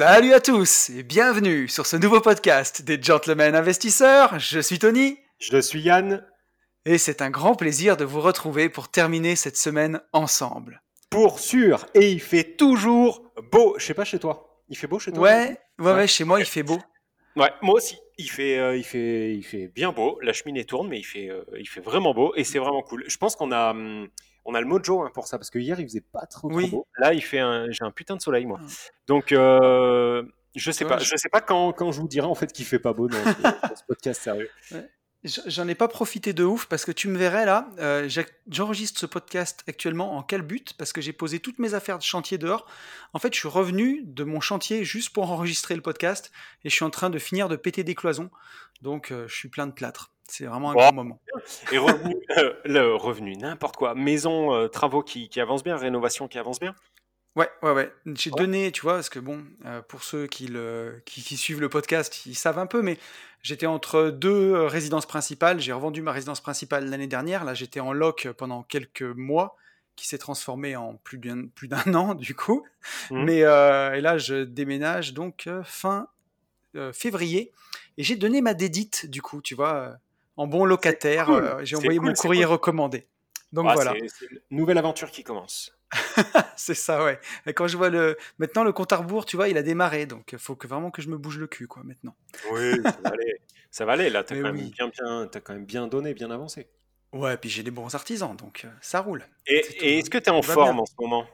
Salut à tous et bienvenue sur ce nouveau podcast des Gentlemen Investisseurs. Je suis Tony. Je suis Yann. Et c'est un grand plaisir de vous retrouver pour terminer cette semaine ensemble. Pour sûr. Et il fait toujours beau. Je sais pas chez toi. Il fait beau chez toi Ouais, ouais, ouais, chez moi il fait beau. Ouais, moi aussi. Il fait, euh, il fait, il fait bien beau. La cheminée tourne, mais il fait, euh, il fait vraiment beau et c'est vraiment cool. Je pense qu'on a, hum, on a le mojo hein, pour ça parce que hier il faisait pas trop, trop Oui. beau. Là, il fait un, j'ai un putain de soleil moi. Ah. Donc, euh, je sais Ouais, pas, je- je sais pas quand, quand je vous dirai en fait qu'il fait pas beau dans, ce- dans ce podcast sérieux. J'en ai pas profité de ouf parce que tu me verrais là, euh, j'enregistre ce podcast actuellement en calbut parce que j'ai posé toutes mes affaires de chantier dehors. En fait, je suis revenu de mon chantier juste pour enregistrer le podcast et je suis en train de finir de péter des cloisons. Donc, euh, je suis plein de plâtre. C'est vraiment un Wow. grand moment. Et revenu, euh, le revenu, n'importe quoi. Maison, euh, travaux qui, qui avancent bien, rénovation qui avance bien. Ouais, ouais, ouais. J'ai donné, tu vois, parce que bon, euh, pour ceux qui, le, qui, qui suivent le podcast, ils savent un peu, mais j'étais entre deux résidences principales. J'ai revendu ma résidence principale l'année dernière. Là, j'étais en loc pendant quelques mois, qui s'est transformé en plus d'un plus d'un an, du coup. Mhm. Mais euh, et là, je déménage donc fin euh, février. Et j'ai donné ma dédite, du coup, tu vois, en bon locataire. cool, euh, j'ai envoyé cool, mon courrier cool. recommandé. Donc Ah, voilà. c'est- une nouvelle aventure qui commence. C'est ça, ouais. Et quand je vois le. Maintenant, le compte à rebours, tu vois, il a démarré. Donc, il faut que, vraiment que je me bouge le cul, quoi, maintenant. Oui, ça va aller. Ça va aller. Là, t'as quand, oui. bien, bien, t'as quand même bien donné, bien avancé. Ouais, puis j'ai des bons artisans, donc euh, ça roule. Et, et est-ce que t'es en Tout va forme bien. en ce moment?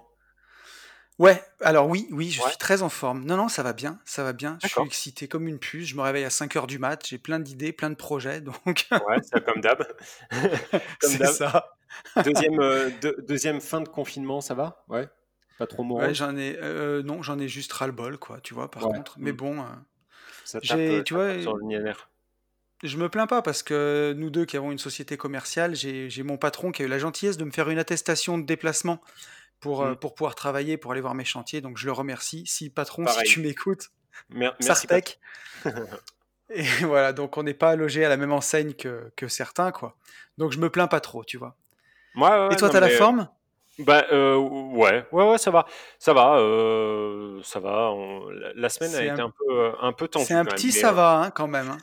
Ouais, alors oui, oui, je Ouais. suis très en forme. Non, non, ça va bien, ça va bien. Je suis D'accord. excité comme une puce. Je me réveille à 5 heures du mat. J'ai plein d'idées, plein de projets, donc Ouais, ça comme d'hab. comme c'est d'hab. ça. Deuxième, euh, deux- deuxième fin de confinement, ça va? Ouais. Pas trop Ouais, morose j'en ai. euh, non, j'en ai juste ras-le-bol, quoi, tu vois, par Ouais. contre. Mais Mm. bon, euh, Ça tape, j'ai, euh, tu ça vois, tape sur le nerf. Je me plains pas parce que nous deux qui avons une société commerciale, j'ai j'ai mon patron qui a eu la gentillesse de me faire une attestation de déplacement pour, euh, Mm. pour pouvoir travailler, pour aller voir mes chantiers. Donc je le remercie. Si patron, si tu m'écoutes, Mer- merci, Sartec. Et voilà, donc on n'est pas logé à la même enseigne que, que certains, quoi. Donc je me plains pas trop, tu vois. Ouais, ouais, Et toi, t'as la mais, forme? Bah euh, ouais, ouais, ouais, ça va, ça va, euh, ça va. on- la, semaine a été un, un peu, euh, un peu tendue c'est un petit ça euh, va, hein, quand même. hein.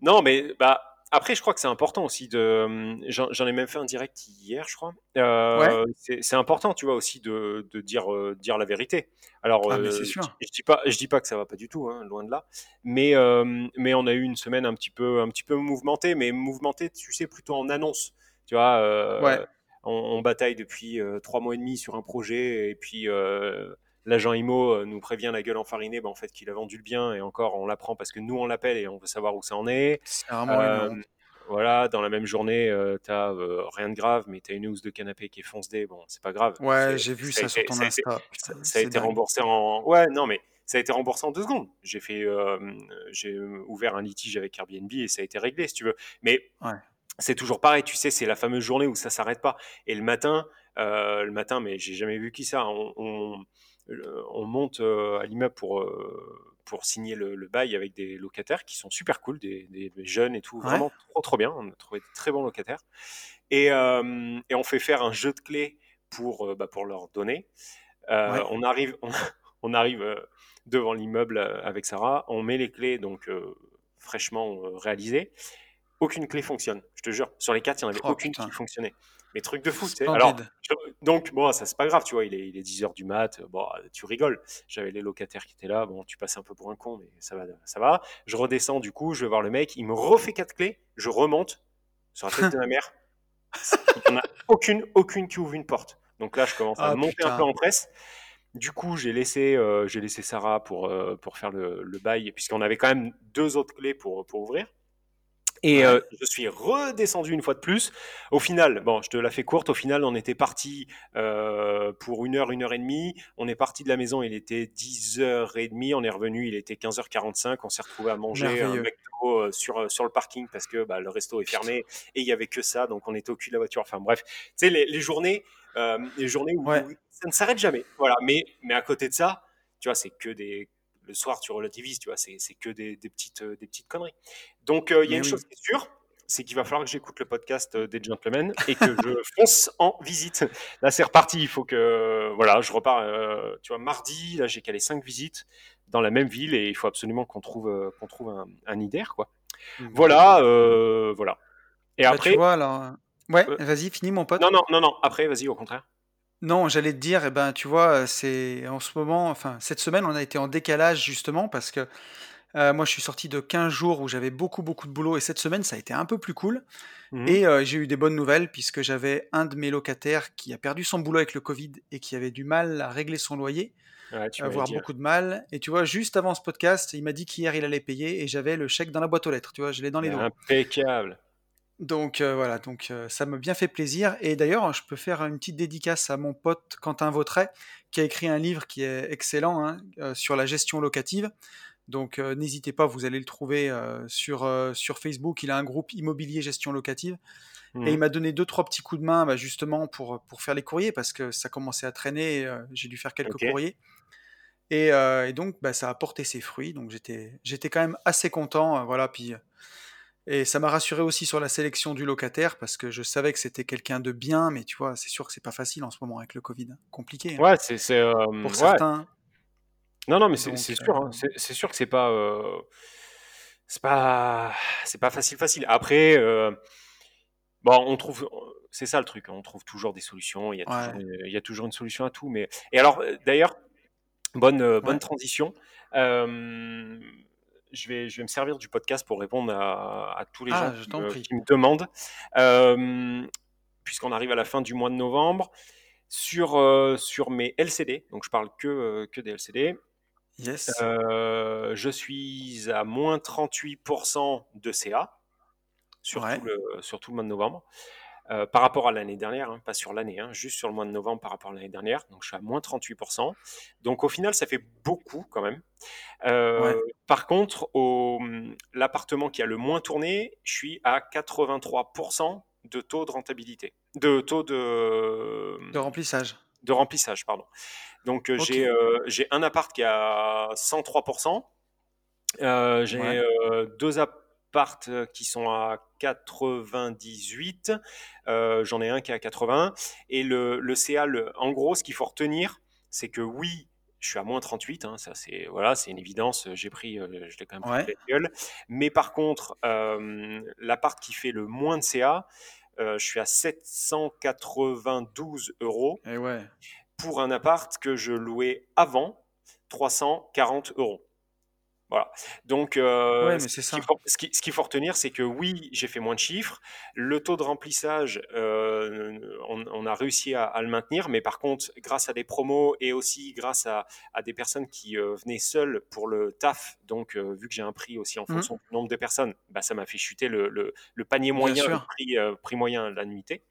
non, mais bah après, je crois que c'est important aussi de. hum, J'en ai même fait un direct hier, je crois. Ouais. Euh, c'est c'est important, tu vois, aussi de, de dire, euh, dire la vérité. Alors, Ah, euh, c'est je, sûr. je dis pas, je dis pas que ça va pas du tout, hein, loin de là. Mais, euh, mais on a eu une semaine un petit peu, un petit peu mouvementée, mais mouvementée, tu sais, plutôt en annonce. Tu vois, euh, Ouais. on, on bataille depuis euh, trois mois et demi sur un projet, et puis euh, l'agent IMO euh, nous prévient la gueule enfarinée, bah, en fait, qu'il a vendu le bien, et encore, on l'apprend parce que nous, on l'appelle et on veut savoir où ça en est. C'est vraiment Euh, voilà, dans la même journée, euh, t'as euh, rien de grave, mais t'as une housse de canapé qui est fonce-dé, bon, c'est pas grave. Ouais, j'ai vu ça sur ton ça a été, Insta. ça, a été remboursé en. Ouais, non, mais ça a été remboursé en deux secondes. J'ai fait, euh, j'ai ouvert un litige avec Airbnb et ça a été réglé, si tu veux. Mais Ouais. c'est toujours pareil, tu sais, c'est la fameuse journée où ça s'arrête pas. Et le matin, le matin, mais j'ai jamais vu qui ça. On, on monte à l'immeuble pour, pour signer le, le bail avec des locataires qui sont super cool, des, des- des jeunes et tout, Ouais. vraiment trop trop bien. On a trouvé de très bons locataires. Et, euh, et on fait faire un jeu de clés pour, bah, pour leur donner. Euh, Ouais. on arrive, on, on arrive devant l'immeuble avec Sarah, on met les clés donc euh, fraîchement réalisées. Aucune clé fonctionne, je te jure. Sur les quatre, il n'y en avait Oh aucune putain, qui fonctionnait. Mais truc de fou, tu sais. Alors, je- donc, bon, ça c'est pas grave, tu vois, il est, il est 10h du mat, bon, tu rigoles. J'avais les locataires qui étaient là, bon, tu passes un peu pour un con, mais ça va, ça va. Je redescends, du coup, je vais voir le mec, il me refait quatre clés, je remonte sur la tête de ma mère. Il n'y en a aucune, aucune qui ouvre une porte. Donc là, je commence à Ah monter un peu en presse. Du coup, j'ai laissé, euh, j'ai laissé Sarah pour, euh, pour faire le, le bail, puisqu'on avait quand même deux autres clés pour, pour ouvrir. Et je suis redescendu une fois de plus. Au final, bon, je te la fais courte. Au final, on était parti pour une heure, une heure et demie. On est parti de la maison, il était 10h30. On est revenu, il était 15h45. On s'est retrouvé à manger un McDo sur, sur le parking parce que bah, le resto est fermé et il y avait que ça. Donc on était au cul de la voiture. Enfin bref, tu sais, les, journées, les journées où, ça ne s'arrête jamais. Voilà. Mais, mais à côté de ça, tu vois, c'est que des le soir, tu relativises, tu vois, c'est que des, petites, des petites conneries. Donc, il y a une chose qui est sûre, c'est qu'il va falloir que j'écoute le podcast des gentlemen et que je fonce en visite. Là, c'est reparti. Il faut que, voilà, je repars, tu vois, mardi, là, j'ai calé cinq visites dans la même ville et il faut absolument qu'on trouve, qu'on trouve un, un IDER, quoi. Mmh. Voilà, voilà. Et bah, après. Tu vois, alors. Ouais, vas-y, finis mon pote. Non, non, non, non, après, vas-y, au contraire. Non, j'allais te dire, eh ben, tu vois, c'est en ce moment, enfin, cette semaine, on a été en décalage justement parce que euh, moi, je suis sorti de 15 jours où j'avais beaucoup, beaucoup de boulot et cette semaine, ça a été un peu plus cool. Mmh et euh, j'ai eu des bonnes nouvelles puisque j'avais un de mes locataires qui a perdu son boulot avec le Covid et qui avait du mal à régler son loyer, Ouais, tu avoir beaucoup de mal. Et tu vois, juste avant ce podcast, il m'a dit qu'hier, il allait payer et j'avais le chèque dans la boîte aux lettres. Tu vois, je l'ai dans les doigts. Impeccable. Donc euh, voilà, donc euh, ça m'a bien fait plaisir. Et d'ailleurs, je peux faire une petite dédicace à mon pote Quentin Vautret, qui a écrit un livre qui est excellent hein, euh, sur la gestion locative. Donc n'hésitez pas, vous allez le trouver sur, sur Facebook. Il a un groupe immobilier gestion locative. Et il mmh. m'a donné deux, trois petits coups de main bah, justement pour, pour faire les courriers, parce que ça commençait à traîner. J'ai dû faire quelques courriers. Et, et donc, bah, ça a porté ses fruits. Donc j'étais, j'étais quand même assez content. voilà, puis et ça m'a rassuré aussi sur la sélection du locataire parce que je savais que c'était quelqu'un de bien, mais tu vois, c'est sûr que c'est pas facile en ce moment avec le Covid. Compliqué. Hein. Ouais, c'est euh, pour certains. Non, non, mais c'est sûr, hein. euh, c'est sûr que c'est pas, euh, c'est pas, c'est pas facile, facile. Après, bon, on trouve, c'est ça le truc, hein, on trouve toujours des solutions. Il y a, toujours, il y a toujours une solution à tout. Mais et alors, d'ailleurs, bonne, bonne transition je vais, je vais me servir du podcast pour répondre à, tous les ah, gens qui me, demandent. Euh, puisqu'on arrive à la fin du mois de novembre, sur, euh, sur mes LCD, donc je parle que, euh, que des LCD, yes. je suis à moins 38% de CA sur, tout le, sur tout le mois de novembre. Euh, par rapport à l'année dernière, hein, pas sur l'année, hein, juste sur le mois de novembre par rapport à l'année dernière. Donc je suis à moins 38%. Donc au final, ça fait beaucoup quand même. Euh, par contre, l'appartement qui a le moins tourné, je suis à 83% de taux de rentabilité, de taux de, de remplissage. De remplissage, pardon. Donc euh, j'ai un appart qui a 103%. j'ai deux appartements euh, qui sont à 98. Euh, j'en ai un qui est à 80. Et le, le CA, en gros, ce qu'il faut retenir, c'est que oui, je suis à moins 38, hein, ça c'est voilà, c'est une évidence. J'ai pris, euh, je l'ai quand même pris la gueule. Mais par contre, l'appart qui fait le moins de CA, je suis à 792 euros Et ouais. pour un appart que je louais avant 340 euros. Voilà. Donc, euh, ce qu'il faut, retenir, c'est que oui, j'ai fait moins de chiffres. Le taux de remplissage, euh, on, a réussi à, le maintenir, mais par contre, grâce à des promos et aussi grâce à, des personnes qui euh, venaient seules pour le taf, donc vu que j'ai un prix aussi en mmh. fonction du nombre de personnes, bah, ça m'a fait chuter le, panier moyen, le prix, prix moyen de la nuitée.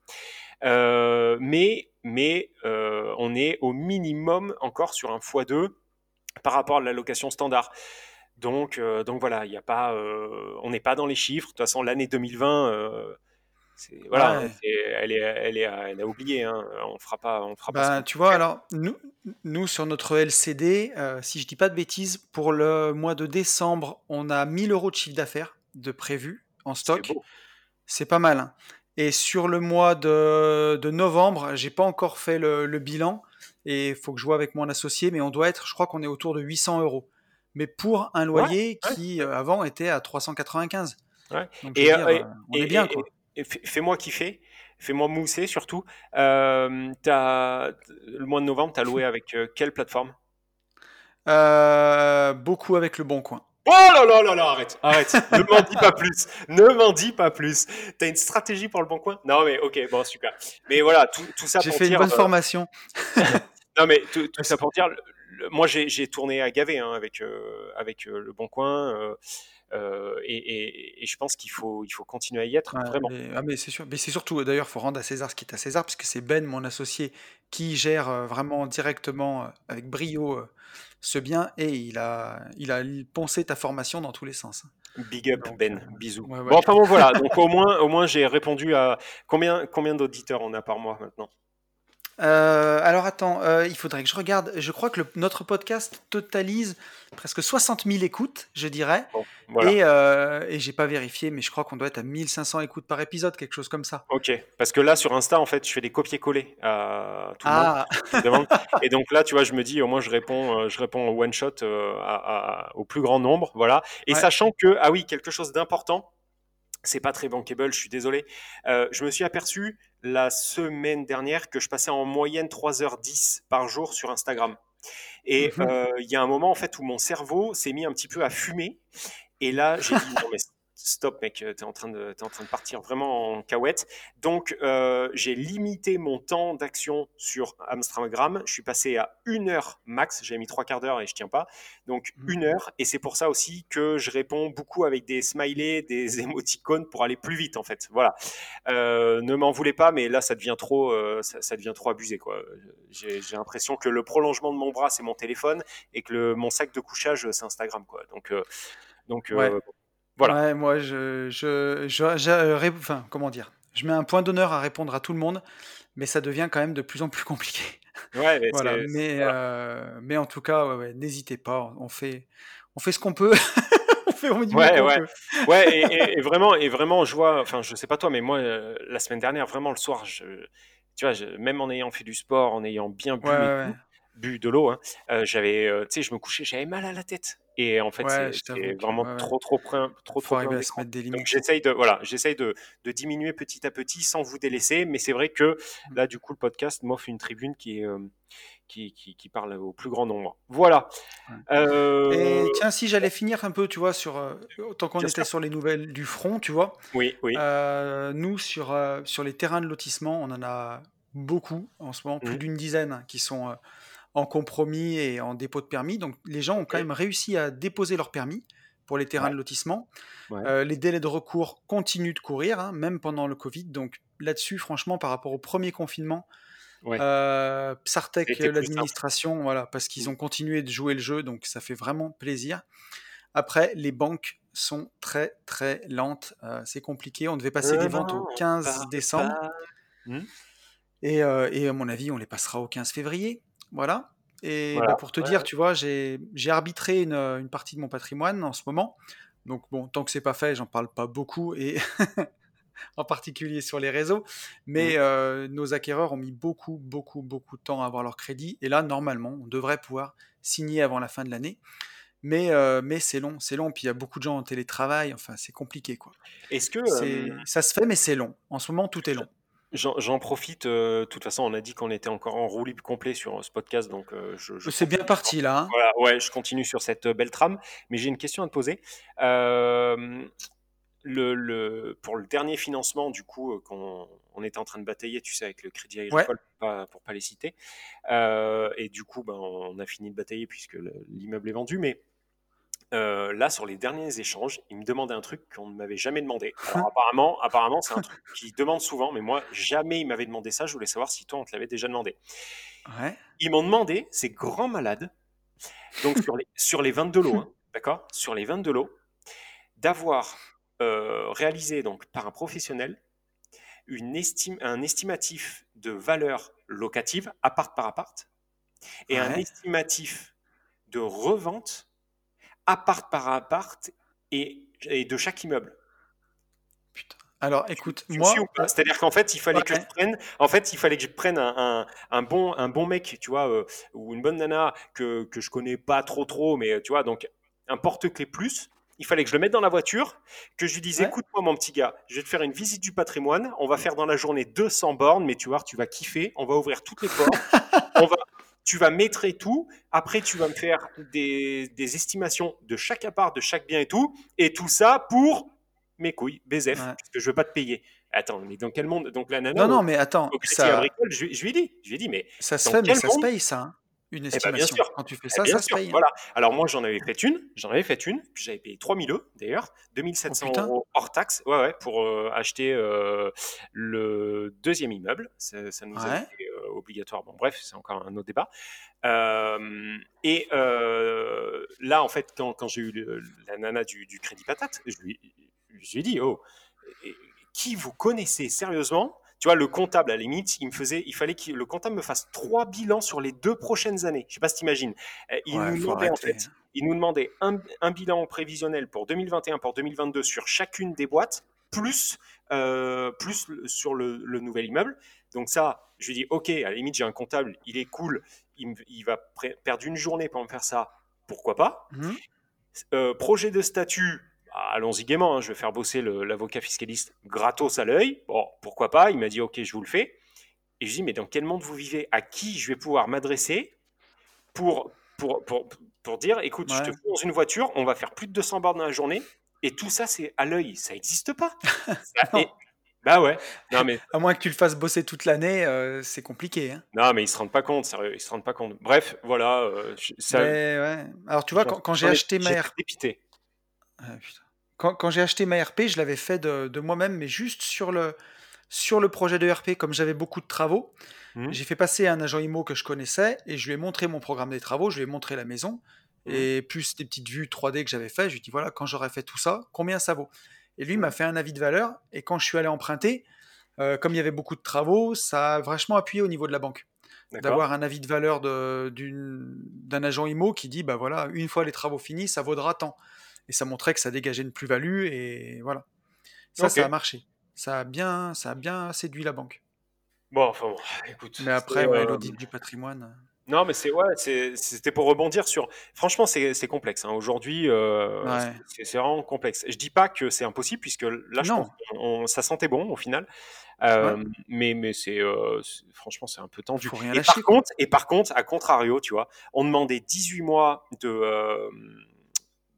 mais mais on est au minimum encore sur un x2 par rapport à la location standard. Donc, euh, donc voilà, il y a pas, euh, on n'est pas dans les chiffres. De toute façon, l'année 2020, euh, voilà, elle, est, elle, est, elle a oublié. Hein. On fera pas, on fera bah, Tu vois, alors nous, nous sur notre LCD, si je dis pas de bêtises, pour le mois de décembre, on a 1000 euros de chiffre d'affaires de prévu en stock. C'est pas mal. Hein. Et sur le mois de, de novembre, j'ai pas encore fait le, le bilan et il faut que je vois avec mon associé, mais on doit être, je crois qu'on est autour de 800 euros mais pour un loyer qui euh, avant était à 395. et, euh, euh, on est bien. Fais-moi kiffer, fais-moi mousser surtout. Euh, as, le mois de novembre, tu as loué avec quelle plateforme? Beaucoup avec le Bon Coin. Oh là là là là, arrête, arrête, ne m'en dis pas plus, ne m'en dis pas plus. T'as une stratégie pour le bon coin? Non mais ok, bon super. Mais voilà, tout, tout ça pour dire... J'ai fait une bonne formation. non mais tout, tout ça pour dire, moi, j'ai tourné à gavé hein, avec, euh, avec euh, Le Bon Coin. Euh, et, je pense qu'il faut, il faut continuer à y être, vraiment. Mais, ah, mais c'est sûr. Mais c'est surtout, d'ailleurs, il faut rendre à César ce qui est à César, puisque c'est Ben, mon associé, qui gère vraiment directement, avec brio, ce bien, et il a, il a poncé ta formation dans tous les sens. Big up Ben, bisous. Bon, enfin bon, voilà. Donc au moins, au moins j'ai répondu à combien, combien d'auditeurs on a par mois maintenant? Euh, alors attends, euh, il faudrait que je regarde. Je crois que notre podcast totalise presque 60 000 écoutes, je dirais. Et, euh, et j'ai pas vérifié, mais je crois qu'on doit être à 1500 écoutes par épisode, quelque chose comme ça. Ok, parce que là sur Insta, en fait, je fais des copier-coller à tout ah. le monde. et donc là, tu vois, je me dis, au moins, je réponds, je réponds au one shot au plus grand nombre, voilà. Et sachant que, ah oui, quelque chose d'important c'est pas très bankable, je suis désolé. Euh, je me suis aperçu la semaine dernière que je passais en moyenne 3h10 par jour sur Instagram. Et mhm. euh, il y a un moment en fait où mon cerveau s'est mis un petit peu à fumer. Et là, j'ai dit non mais stop mec, t'es en train de es en train de partir vraiment en cahuète. Donc euh, j'ai limité mon temps d'action sur Instagram. Je suis passé à une heure max. J'ai mis trois quarts d'heure et je tiens pas. Donc mmh. une heure. Et c'est pour ça aussi que je réponds beaucoup avec des smileys, des émoticônes pour aller plus vite en fait. Voilà. Euh, ne m'en voulez pas, mais là ça devient trop, euh, ça, devient trop abusé quoi. J'ai l'impression que le prolongement de mon bras c'est mon téléphone et que le, mon sac de couchage c'est Instagram quoi. Donc donc Ouais, moi, je, je, je, enfin, comment dire, je mets un point d'honneur à répondre à tout le monde, mais ça devient quand même de plus en plus compliqué. Ouais, mais, voilà. mais, euh, mais en tout cas, n'hésitez pas, on fait, on fait ce qu'on peut. on fait au ouais, ouais. Peut. ouais, et, et, vraiment, et vraiment, je vois, enfin, je sais pas toi, mais moi, euh, la semaine dernière, vraiment le soir, je, tu vois, même en ayant fait du sport, en ayant bien bu, bu de l'eau, hein, euh, j'avais, tu sais, je me couchais, j'avais mal à la tête. Et en fait, c'est vraiment trop, trop, trop, trop, trop plein Donc j'essaye de, voilà, j'essaye de, de, diminuer petit à petit sans vous délaisser. Mais c'est vrai que mmh. là, du coup, le podcast m'offre une tribune qui est, qui, qui, qui, parle au plus grand nombre. Voilà. Euh... Et tiens, si j'allais finir un peu, tu vois, sur euh, tant qu'on était sur les nouvelles du front, tu vois. Oui, oui. Euh, nous, sur, euh, sur les terrains de lotissement, on en a beaucoup en ce moment, plus mmh. d'une dizaine qui sont en compromis et en dépôt de permis. Donc les gens ont quand même réussi à déposer leur permis pour les terrains de lotissement. Euh, les délais de recours continuent de courir, hein, même pendant le Covid. Donc là-dessus, franchement, par rapport au premier confinement, ouais. euh, Psartec, l'administration, voilà, parce qu'ils mmh. ont continué de jouer le jeu, donc ça fait vraiment plaisir. Après, les banques sont très très lentes, euh, c'est compliqué. On devait passer des ventes au 15 décembre. Et, euh, et, à mon avis, on les passera au 15 février. Voilà. Et bah, pour te dire, tu vois, j'ai arbitré une, une, partie de mon patrimoine en ce moment. Donc bon, tant que c'est pas fait, j'en parle pas beaucoup et en particulier sur les réseaux. Mais mmh. euh, nos acquéreurs ont mis beaucoup, beaucoup, beaucoup de temps à avoir leur crédit. Et là, normalement, on devrait pouvoir signer avant la fin de l'année. Mais, euh, mais c'est long, c'est long. Puis il y a beaucoup de gens en télétravail. Enfin, c'est compliqué, quoi. Est-ce que ça se fait, mais c'est long. En ce moment, tout est long. J'en profite. Euh, de toute façon, on a dit qu'on était encore en roue libre complet sur euh, ce podcast, donc euh, je. je C'est bien parti là. Hein. voilà, ouais, je continue sur cette belle trame, mais j'ai une question à te poser. le, le, pour le dernier financement, du coup, qu'on on était en train de batailler, tu sais, avec le Crédit Agricole, pour, pas, pour pas les citer, et du coup, ben, on a fini de batailler puisque l'immeuble est vendu, mais euh, là, sur les derniers échanges, il me demandait un truc qu'on ne m'avait jamais demandé. Alors, apparemment, apparemment c'est un truc qu'il demande souvent, mais moi, jamais il m'avait demandé ça. Je voulais savoir si toi, on te l'avait déjà demandé. Ouais. Ils m'ont demandé, ces grands malades, donc sur les, sur les 22 lots, hein, d'accord Sur les 22 lots, d'avoir euh, réalisé donc par un professionnel une estime, un estimatif de valeur locative, appart par appart, et un estimatif de revente appart par appart et, de chaque immeuble. Putain. Alors, écoute, moi, c'est-à-dire qu'en fait, il fallait que je prenne, en fait, il fallait que je prenne un, un, bon, un bon mec, tu vois, euh, ou une bonne nana que, que je connais pas trop trop, mais tu vois, donc un porte-clés plus. Il fallait que je le mette dans la voiture, que je lui dise, écoute-moi mon petit gars, je vais te faire une visite du patrimoine, on va faire dans la journée 200 bornes, mais tu vois, tu vas kiffer, on va ouvrir toutes les portes, on va, tu vas mettre tout. Après, tu vas me faire des, estimations de chaque appart, de chaque bien et tout. Et tout ça pour mes couilles, BZF, parce que je veux pas te payer. Attends, mais dans quel monde? Donc la nana. Non, non, mais attends. ça... Je, lui ai dit, je lui dit, mais. Ça se fait, mais ça se paye, ça. Hein. une Eh ben, estimation. bien sûr. Quand tu fais Eh ça, bien ça se paye. hein. voilà. Alors moi j'en avais fait une, j'en avais fait une, puis j'avais payé 3000 euros d'ailleurs, 2700 Oh, euros hors taxe, ouais, ouais, pour euh, acheter euh, le deuxième immeuble. Ça, ça nous a Ouais. été euh, obligatoire. Bon bref, c'est encore un autre débat. Euh, et euh, là en fait, quand, quand j'ai eu le- la nana du, du crédit patate, je lui, je lui ai dit, oh, qui vous connaissez sérieusement? Tu vois, le comptable, à la limite, il me faisait, il fallait que le comptable me fasse trois bilans sur les deux prochaines années. Je sais pas si t'imagines. Euh, Il Ouais, nous demandait, en fait, il nous demandait un, un bilan prévisionnel pour 2021, pour 2022 sur chacune des boîtes, plus, euh, plus sur le, le nouvel immeuble. Donc ça, je lui dis, ok, à la limite, j'ai un comptable, il est cool, il, va perdre une journée pour me faire ça, pourquoi pas? Mhm. Euh, Projet de statut, ah, allons-y gaiement, hein, je vais faire bosser l'avocat fiscaliste gratos à l'œil, bon, pourquoi pas, il m'a dit, ok, je vous le fais. Et je dis, mais dans quel monde vous vivez? À qui je vais pouvoir m'adresser pour, pour, pour, pour dire, écoute, je te fous dans une voiture, on va faire plus de 200 bornes dans la journée, et tout ça, c'est à l'œil, ça n'existe pas. Ça- Non. et- bah ouais, non mais, À moins que tu le fasses bosser toute l'année, euh, c'est compliqué. hein. non, mais ils se rendent pas compte, sérieux, ils se rendent pas compte. Bref, voilà, euh, je- ça, Mais ouais. Alors tu vois, quand, quand j'ai acheté ma RP. Ah, quand, quand j'ai acheté ma RP, je l'avais fait de, de moi-même, mais juste sur le, sur le projet de RP, comme j'avais beaucoup de travaux, Mhm. j'ai fait passer un agent IMO que je connaissais et je lui ai montré mon programme des travaux, je lui ai montré la maison Mhm. et plus des petites vues 3D que j'avais fait. Je lui ai dit voilà, quand j'aurai fait tout ça, combien ça vaut? Et lui il m'a fait un avis de valeur et quand je suis allé emprunter, euh, comme il y avait beaucoup de travaux, ça a vachement appuyé au niveau de la banque d'avoir un avis de valeur d'un agent IMO qui dit bah voilà, une fois les travaux finis, ça vaudra tant. Et ça montrait que ça dégageait une plus-value et voilà. Ça, ça a marché. Ça a bien, ça a bien séduit la banque. Bon, enfin, bon, écoute. Mais après, ouais, euh, l'audit du patrimoine. Non, mais c'est ouais, c'était pour rebondir sur. Franchement, c'est complexe. hein. Aujourd'hui, euh, Ouais. c'est vraiment complexe. Je dis pas que c'est impossible, puisque là, je Non. pense qu'on on- ça sentait bon au final. Euh, Mais mais c'est euh, c'est- franchement, c'est un peu tendu. Faut rien Et lâcher, par quoi. contre, et par contre, à contrario, tu vois, on demandait 18 mois de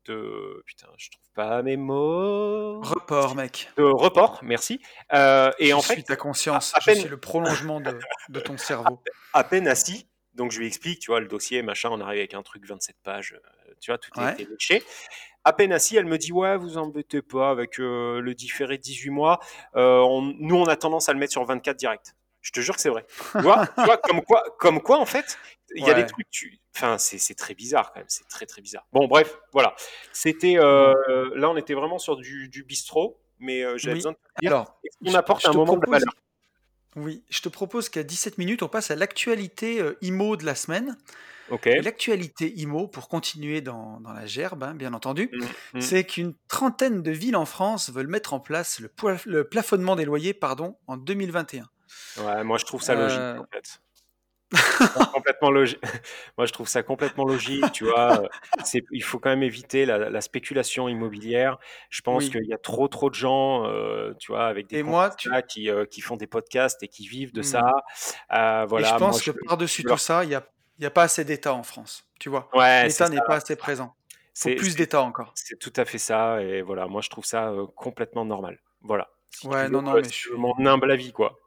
de putain, je trouve pas mes mots. Report, mec. De report, merci. Euh, et je en suis fait, ta conscience. à je peine- suis le prolongement de, de ton cerveau. à peine assis. Donc je lui explique, tu vois, le dossier, machin, on arrive avec un truc 27 pages, euh, tu vois, tout Ouais. était léché. À peine assis, elle me dit, ouais, vous embêtez pas avec euh, le différé de 18 mois. Euh, on- nous, on a tendance à le mettre sur 24 direct. Je te jure que c'est vrai. Tu vois, tu vois, comme quoi, comme quoi, en fait, il y a Ouais. des trucs, tu... enfin, c'est très bizarre quand même, c'est très très bizarre. Bon, bref, voilà. C'était, euh, là, on était vraiment sur du, du bistrot, mais j'avais Oui. besoin de dire, Alors, est-ce qu'on je- apporte un moment de valeur? Oui, je te propose qu'à 17 minutes, on passe à l'actualité euh, IMO de la semaine. Ok. Et l'actualité IMO, pour continuer dans, dans la gerbe, hein, bien entendu, Mm, mm. c'est qu'une trentaine de villes en France veulent mettre en place le, poi- le plafonnement des loyers pardon, en 2021. Ouais, moi je trouve ça logique Euh. en fait. Complètement logique. Moi je trouve ça complètement logique, tu vois. euh, il faut quand même éviter la, la spéculation immobilière. Je pense Oui. qu'il y a trop trop de gens, euh, tu vois, avec des Et comptes moi, tu- Insta qui, euh, qui font des podcasts et qui vivent de ça. Euh, voilà. et je moi, pense que par-dessus leur- tout ça, il n'y a, y a pas assez d'État en France. Tu vois, Ouais, l'État n'est pas assez présent. C'est- plus d'État encore. C'est tout à fait ça. Et voilà, moi je trouve ça complètement normal. Voilà. Si Ouais, tu non, veux, non, mais si je suis- mon humble avis, quoi.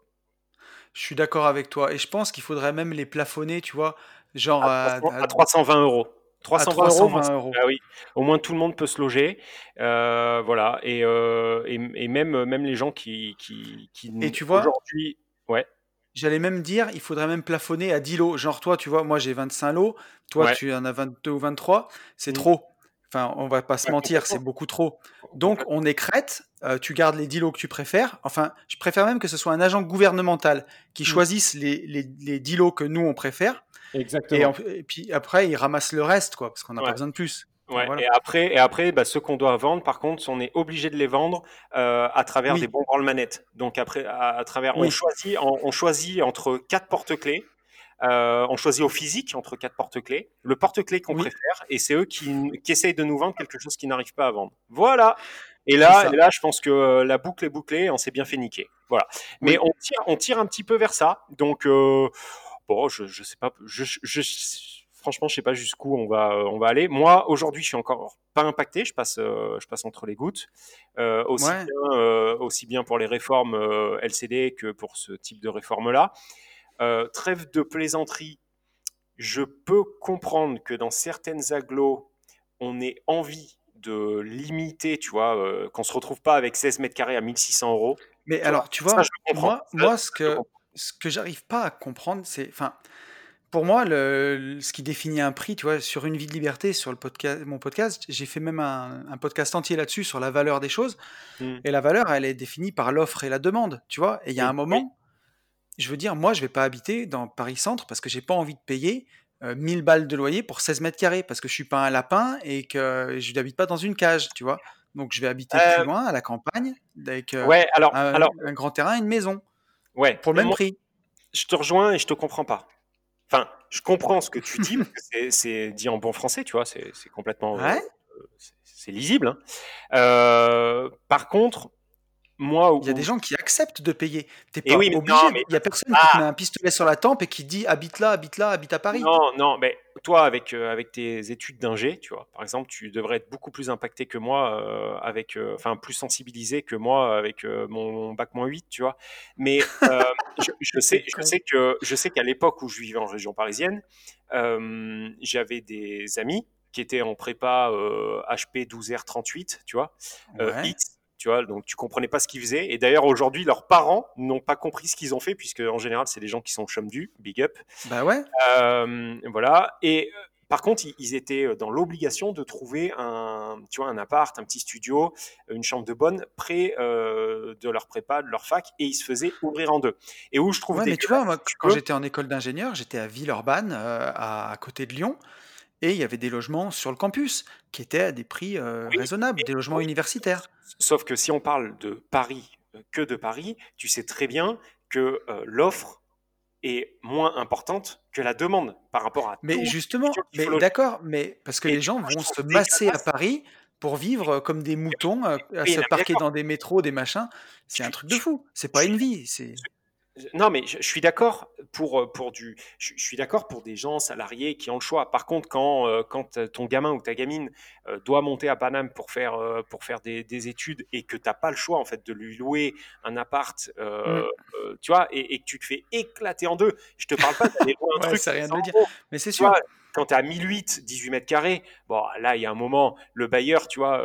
Je suis d'accord avec toi. Et je pense qu'il faudrait même les plafonner, tu vois, genre À, à, 300 à- à 320 euros. 320 euros, moi, 320 euros. Ah oui, au moins tout le monde peut se loger, euh, voilà, et, euh, et, et même même les gens qui qui, qui Et tu vois- aujourd'hui, ouais, J'allais même dire, il faudrait même plafonner à 10 lots. Genre, toi, tu vois, moi j'ai 25 lots, toi Ouais. tu en as 22 ou 23, c'est Mm. trop. Enfin, on va pas se mentir, c'est beaucoup trop. Donc, on écrète, euh, tu gardes les 10 lots que tu préfères. Enfin, je préfère même que ce soit un agent gouvernemental qui Mm. choisisse les, les, les 10 lots que nous on préfère. exactement. Et, en- et puis après, il ramasse le reste, quoi, parce qu'on n'a Ouais. pas besoin de plus. Ouais, Voilà. Et après, et après bah, ceux qu'on doit vendre, par contre, on est obligé de les vendre euh, à travers Oui. des bons branle-manettes. Donc après, à, à travers, on Oui. choisit, on, on choisit entre quatre porte-clés. Euh, on choisit au physique entre quatre porte-clés, le porte-clés qu'on Oui. préfère, et c'est eux qui, qui essayent de nous vendre quelque chose qu'ils n'arrivent pas à vendre. Voilà. Et là, ça. et là, je pense que euh, la boucle est bouclée, on s'est bien fait niquer. Voilà. Mais Oui. on tire, on tire un petit peu vers ça. Donc, euh, bon, je, je sais pas, je, je, franchement, je sais pas jusqu'où on va, euh, on va aller. Moi, aujourd'hui, je suis encore pas impacté. Je passe, euh, je passe entre les gouttes. Euh, aussi, Ouais. bien, aussi bien pour les réformes LCD que pour ce type de réforme-là. Euh, trêve de plaisanterie. je peux comprendre que dans certaines agglos, on ait envie de limiter, tu vois, euh, qu'on se retrouve pas avec 16 mètres carrés à 1600 euros. Mais Tu alors, vois, tu ça, vois, je moi, Ça, moi ce que, ce que j'arrive pas à comprendre, c'est, enfin, pour moi, le, ce qui définit un prix, tu vois, sur une vie de liberté, sur le podcast, mon podcast, j'ai fait même un, un podcast entier là-dessus sur la valeur des choses. Hmm. Et la valeur, elle est définie par l'offre et la demande, tu vois. Et il y a Oui, un moment, je veux dire, moi, je vais pas habiter dans Paris Centre parce que j'ai pas envie de payer euh, 1000 balles de loyer pour 16 mètres carrés parce que je suis pas un lapin et que je n'habite pas dans une cage, tu vois. Donc, je vais habiter plus Euh, loin, à la campagne, avec euh, ouais, alors, un, alors, un grand terrain et une maison ouais. pour le même Moi, prix. je te rejoins et je te comprends pas. Enfin, je comprends ce que tu dis, c'est- dit en bon français, tu vois, c'est complètement, euh, Ouais. c'est c'est lisible. hein. Euh, par contre, moi, Il y a des gens qui acceptent de payer. T'es pas oui, obligé. non, mais Il y a personne qui te ah, met un pistolet sur la tempe et qui dit habite là, habite là, habite à Paris. non, non, mais toi, avec euh, avec tes études d'ingé, tu vois, par exemple, tu devrais être beaucoup plus impacté que moi, euh, avec, euh, enfin, plus sensibilisé que moi avec mon bac moins 8, tu vois. Mais je, je sais, je sais que je sais qu'à l'époque où je vivais en région parisienne, j'avais des amis qui étaient en prépa HP 12R38, tu vois, Ouais. X, tu vois, donc tu comprenais pas ce qu'ils faisaient. Et d'ailleurs, aujourd'hui, leurs parents n'ont pas compris ce qu'ils ont fait, puisque en général, c'est des gens qui sont chum du, big up. Bah ouais. Euh, voilà. Et euh, par contre, ils, étaient dans l'obligation de trouver un, tu vois, un appart, un petit studio, une chambre de bonne près euh, de leur prépa, de leur fac, et ils se faisaient ouvrir en deux. Et où je trouve Ouais, mais tu vois, moi, quand j'étais en école d'ingénieur, j'étais à Villeurbanne, euh, à, à côté de Lyon, et il y avait des logements sur le campus qui étaient à des prix euh, oui, raisonnables, des logements oui, universitaires. Sauf que si on parle de Paris, que de Paris, tu sais très bien que euh, l'offre est moins importante que la demande par rapport à Mais tout justement, mais d'accord, mais parce que Et les gens vont se masser à. Paris pour vivre comme des moutons, à se parquer dans des métros, des machins. C'est un truc de fou. C'est pas une vie. C'est Non, mais je, je suis d'accord pour, euh, pour du, je, je suis d'accord pour des gens salariés qui ont le choix. Par contre, quand, euh, quand euh, ton gamin ou ta gamine euh, doit monter à Paname pour faire, euh, pour faire des, des études et que tu n'as pas le choix en fait de lui louer un appart, Mm. tu vois, et, et que tu te fais éclater en deux. Je te parle pas d'aller louer un Ouais, truc à rien de 100 le dire. Mais c'est sûr. vois, quand tu es à 1008, 18 mètres carrés, bon, là, il y a un moment, le bailleur, tu vois,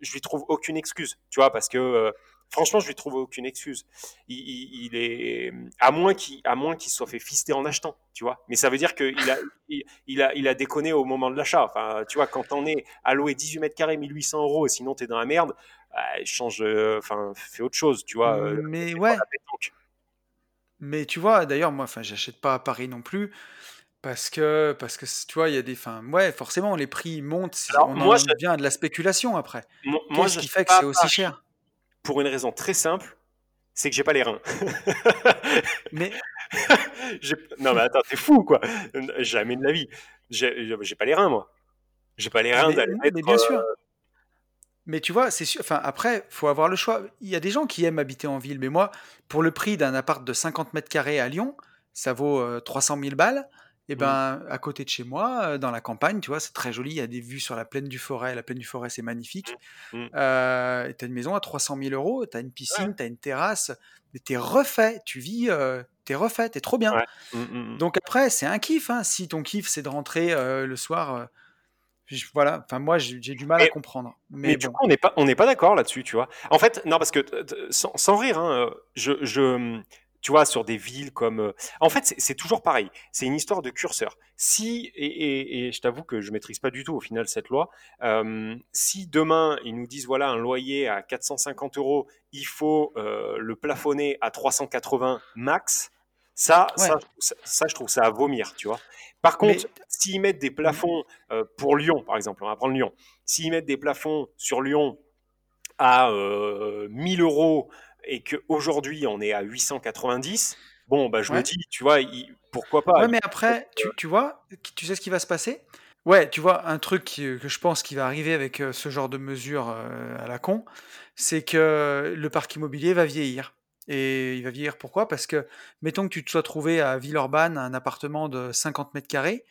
je lui trouve aucune excuse, tu vois, parce que franchement, je lui trouve aucune excuse. Il, il- il est, à moins qu'il, à moins qu'il se soit fait fister en achetant, tu vois. Mais ça veut dire qu'il a, il, il a, il a déconné au moment de l'achat. Enfin, tu vois, quand on est à louer 18 mètres carrés, 1800 euros, et sinon t'es dans la merde, euh, change, euh, enfin, fais autre chose, tu vois. euh, Mais ouais. Mais tu vois, d'ailleurs, moi, enfin, j'achète pas à Paris non plus parce que, parce que tu vois, il y a des, ouais, forcément, les prix montent. si- Alors, On moi, en je, vient à de la spéculation après. moi, Qu'est-ce qui fait que c'est aussi cher? Pour une raison très simple, c'est que j'ai pas les reins. Mais non mais attends, t'es fou quoi. Jamais de la vie. J'ai j'ai pas les reins moi. J'ai pas les reins Mais, d'aller mais mettre. bien euh, sûr. Mais tu vois, c'est sûr. Enfin, après, faut avoir le choix. Il y a des gens qui aiment habiter en ville, mais moi, pour le prix d'un appart de 50 mètres carrés à Lyon, ça vaut euh, 300 000 balles. Et mm, ben, à côté de chez moi, euh, dans la campagne, tu vois, c'est très joli. Il y a des vues sur la plaine du Forêt. La plaine du Forêt, c'est magnifique. mm, mm. Euh, et t'as une maison à 300 000 euros, t'as une Ouais, piscine, t'as une terrasse, mais t'es refait. Tu vis, euh, t'es refait, t'es trop bien. ouais. Mm, mm, mm. Donc après, c'est un kiff. hein. Si ton kiff, c'est de rentrer euh, le soir. euh, je- voilà. Enfin, moi, j'ai du mal à comprendre. mais Mais du coup, on n'est pas, on n'est pas d'accord là-dessus, tu vois. En fait, non, parce que sans, sans rire, hein, je, je, tu vois, sur des villes comme. euh, En fait, c'est toujours pareil. C'est une histoire de curseur. Si, et, et- et je t'avoue que je maîtrise pas du tout au final cette loi, euh, si demain ils nous disent voilà un loyer à 450 euros, il faut euh, le plafonner à 380 max. Ça, Ouais. ça, ça, ça, je trouve ça à vomir, tu vois. Par Mais contre, s'ils mettent des plafonds euh, pour Lyon, par exemple, on va prendre Lyon. S'ils mettent des plafonds sur Lyon à euh, 1000 euros et qu'aujourd'hui on est à 890, bon, bah, je me dis, tu vois, il- pourquoi pas Ouais, mais après, tu, tu vois, tu sais ce qui va se passer? Ouais, tu vois, un truc qui- que je pense qui va arriver avec euh, ce genre de mesures euh, à la con, c'est que le parc immobilier va vieillir. Et il va vieillir pourquoi? Parce que, mettons que tu te sois trouvé à Villeurbanne un appartement de 50 mètres carrés,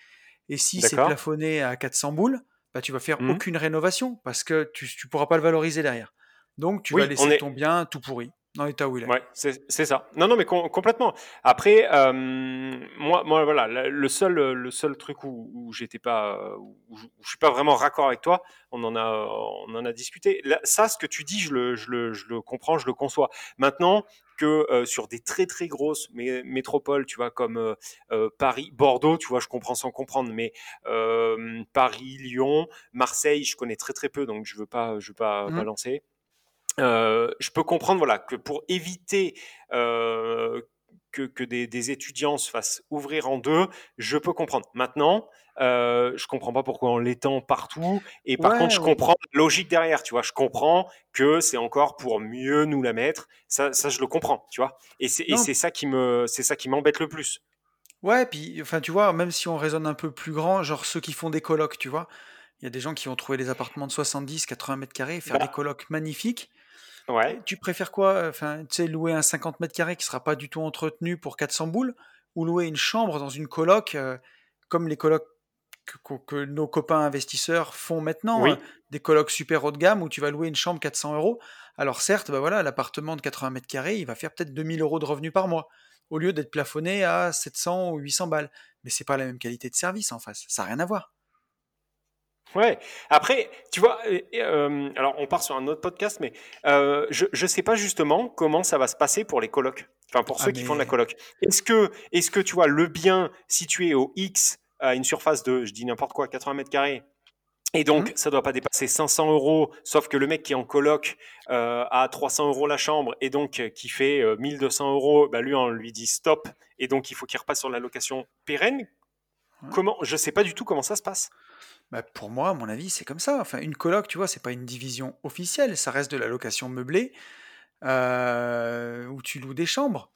et si c'est plafonné à 400 boules, bah, tu vas faire Mhm. aucune rénovation parce que tu, tu pourras pas le valoriser derrière. Donc, tu vas Oui, laisser est, ton bien tout pourri. Dans l'état où il est. Ouais, c'est c'est ça. Non, non, mais com- complètement. Après, euh, moi, moi, voilà, le seul, le seul truc où, où j'étais pas, où, où je suis pas vraiment raccord avec toi, on en a, on en a discuté. Là, ça, ce que tu dis, je le, je le, je le comprends, je le conçois. Maintenant que euh, sur des très très grosses mé- métropoles, tu vois, comme euh, euh, Paris, Bordeaux, tu vois, je comprends sans comprendre, mais Paris, Lyon, Marseille, je connais très très peu, donc je veux pas, je veux pas Mhm. balancer. Euh, je peux comprendre voilà, que pour éviter euh, que, que des, des étudiants se fassent ouvrir en deux, je peux comprendre. Maintenant, euh, je comprends pas pourquoi on l'étend partout. Et par contre, je ouais. comprends la logique derrière, tu vois. Je comprends que c'est encore pour mieux nous la mettre. Ça, ça je le comprends, tu vois. Et c'est et ça qui me, c'est ça qui m'embête le plus. ouais, puis, enfin, tu vois, même si on raisonne un peu plus grand, genre ceux qui font des colocs, tu vois, il y a des gens qui ont trouvé des appartements de 70, 80 mètres carrés, faire des Bah, colocs magnifiques. Ouais, tu préfères quoi? Enfin, tu sais, louer un 50 mètres carrés qui sera pas du tout entretenu pour 400 boules, ou louer une chambre dans une coloc, euh, comme les colocs que, nos copains investisseurs font maintenant, euh, des colocs super haut de gamme où tu vas louer une chambre 400 euros. Alors certes, bah voilà, l'appartement de 80 mètres carrés, il va faire peut-être 2000 euros de revenus par mois, au lieu d'être plafonné à 700 ou 800 balles. Mais c'est pas la même qualité de service en face, ça n'a rien à voir. Ouais. Après, tu vois, euh, alors on part sur un autre podcast, mais euh, je ne sais pas justement comment ça va se passer pour les colocs. Enfin, pour Ah ceux qui font de la coloc. Est-ce que, est-ce que tu vois le bien situé au X à une surface de, je dis n'importe quoi, 80 mètres carrés, et donc Hmm ça doit pas dépasser 500 euros, sauf que le mec qui est en coloc euh, a 300 euros la chambre et donc euh, qui fait euh, 1200 euros, bah lui on lui dit stop et donc il faut qu'il repasse sur la location pérenne? Ouais. Comment, je sais pas du tout comment ça se passe. Bah, pour moi, à mon avis, c'est comme ça. Enfin, une coloc, tu vois, c'est pas une division officielle, ça reste de la location meublée euh, où tu loues des chambres.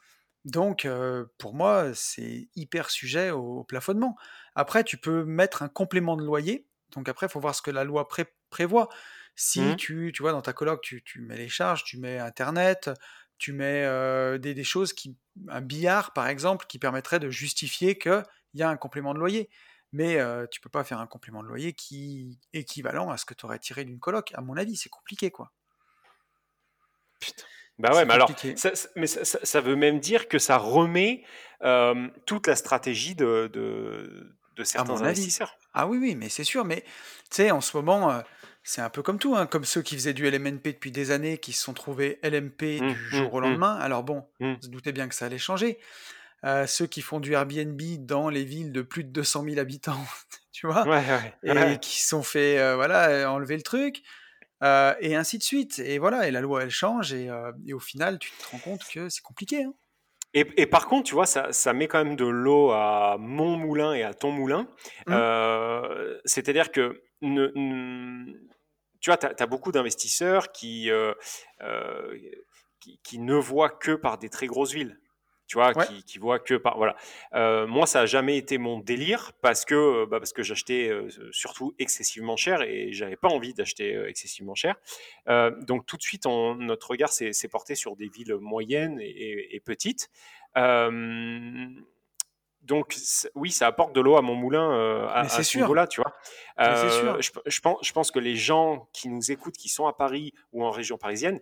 Donc, euh, pour moi, c'est hyper sujet au, au plafonnement. Après, tu peux mettre un complément de loyer. Donc après, il faut voir ce que la loi pré- prévoit. Si Hmm tu, tu vois, dans ta coloc, tu, tu mets les charges, tu mets Internet, tu mets euh, des, des choses qui, un billard par exemple, qui permettrait de justifier qu'il y a un complément de loyer. Mais euh, tu peux pas faire un complément de loyer qui équivalent à ce que tu aurais tiré d'une coloc. À mon avis, c'est compliqué, quoi. Putain. Bah ouais, mais alors, ça, mais ça, ça- ça veut même dire que ça remet euh, toute la stratégie de, de, certains avis. investisseurs. Ah oui, oui, mais c'est sûr. Mais tu sais, en ce moment, euh, c'est un peu comme tout, hein, comme ceux qui faisaient du LMNP depuis des années, qui se sont trouvés LMP Hum, du hum, jour au hum, lendemain. Alors bon, on se doutait bien que ça allait changer. Euh, ceux qui font du Airbnb dans les villes de plus de 200 000 habitants, tu vois, Ouais, ouais, et qui sont fait euh, voilà, euh, enlever le truc, euh, et ainsi de suite. Et voilà, et la loi, elle change, et, et au final, tu te rends compte que c'est compliqué. hein. Et, et par contre, tu vois, ça, ça met quand même de l'eau à mon moulin et à ton moulin. Euh, C'est-à-dire que, ne- ne- tu vois, tu as, beaucoup d'investisseurs qui, qui, qui ne voient que par des très grosses villes. Tu vois, Ouais, qui, qui voient que par. Voilà. Euh, moi, ça n'a jamais été mon délire parce que, euh, bah, parce que j'achetais euh, surtout excessivement cher et j'avais pas envie d'acheter euh, excessivement cher. Donc, tout de suite, on- notre regard s'est porté sur des villes moyennes et, et- et petites. Donc oui, ça apporte de l'eau à mon moulin à, à ce niveau-là, tu vois. mais c'est sûr. je, je pense, je pense que les gens qui nous écoutent, qui sont à Paris ou en région parisienne,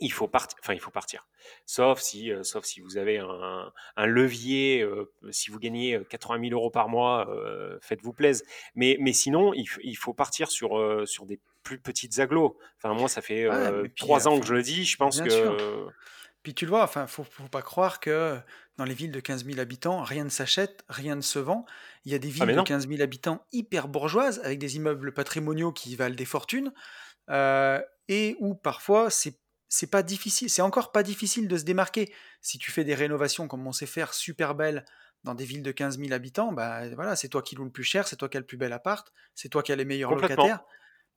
il faut partir. Enfin, il faut partir. Sauf si, euh, sauf si vous avez un, un levier, euh, si vous gagnez euh, 80 000 euros par mois, euh, faites-vous plaisir. Mais, mais sinon, il, faut partir sur, euh, sur des plus petites agglos. Enfin, moi, ça fait Ouais, euh, mais puis, trois ans que je le dis. Je pense sûr. que Puis tu le vois, enfin, faut, faut pas croire que dans les villes de 15 000 habitants, rien ne s'achète, rien ne se vend. Il y a des ah villes de non, 15 000 habitants hyper bourgeoises, avec des immeubles patrimoniaux qui valent des fortunes, euh, et où parfois c'est c'est pas difficile, c'est encore pas difficile de se démarquer. Si tu fais des rénovations comme on sait faire, super belles, dans des villes de 15 000 habitants, bah voilà, c'est toi qui loues le plus cher, c'est toi qui as le plus bel appart, c'est toi qui as les meilleurs locataires.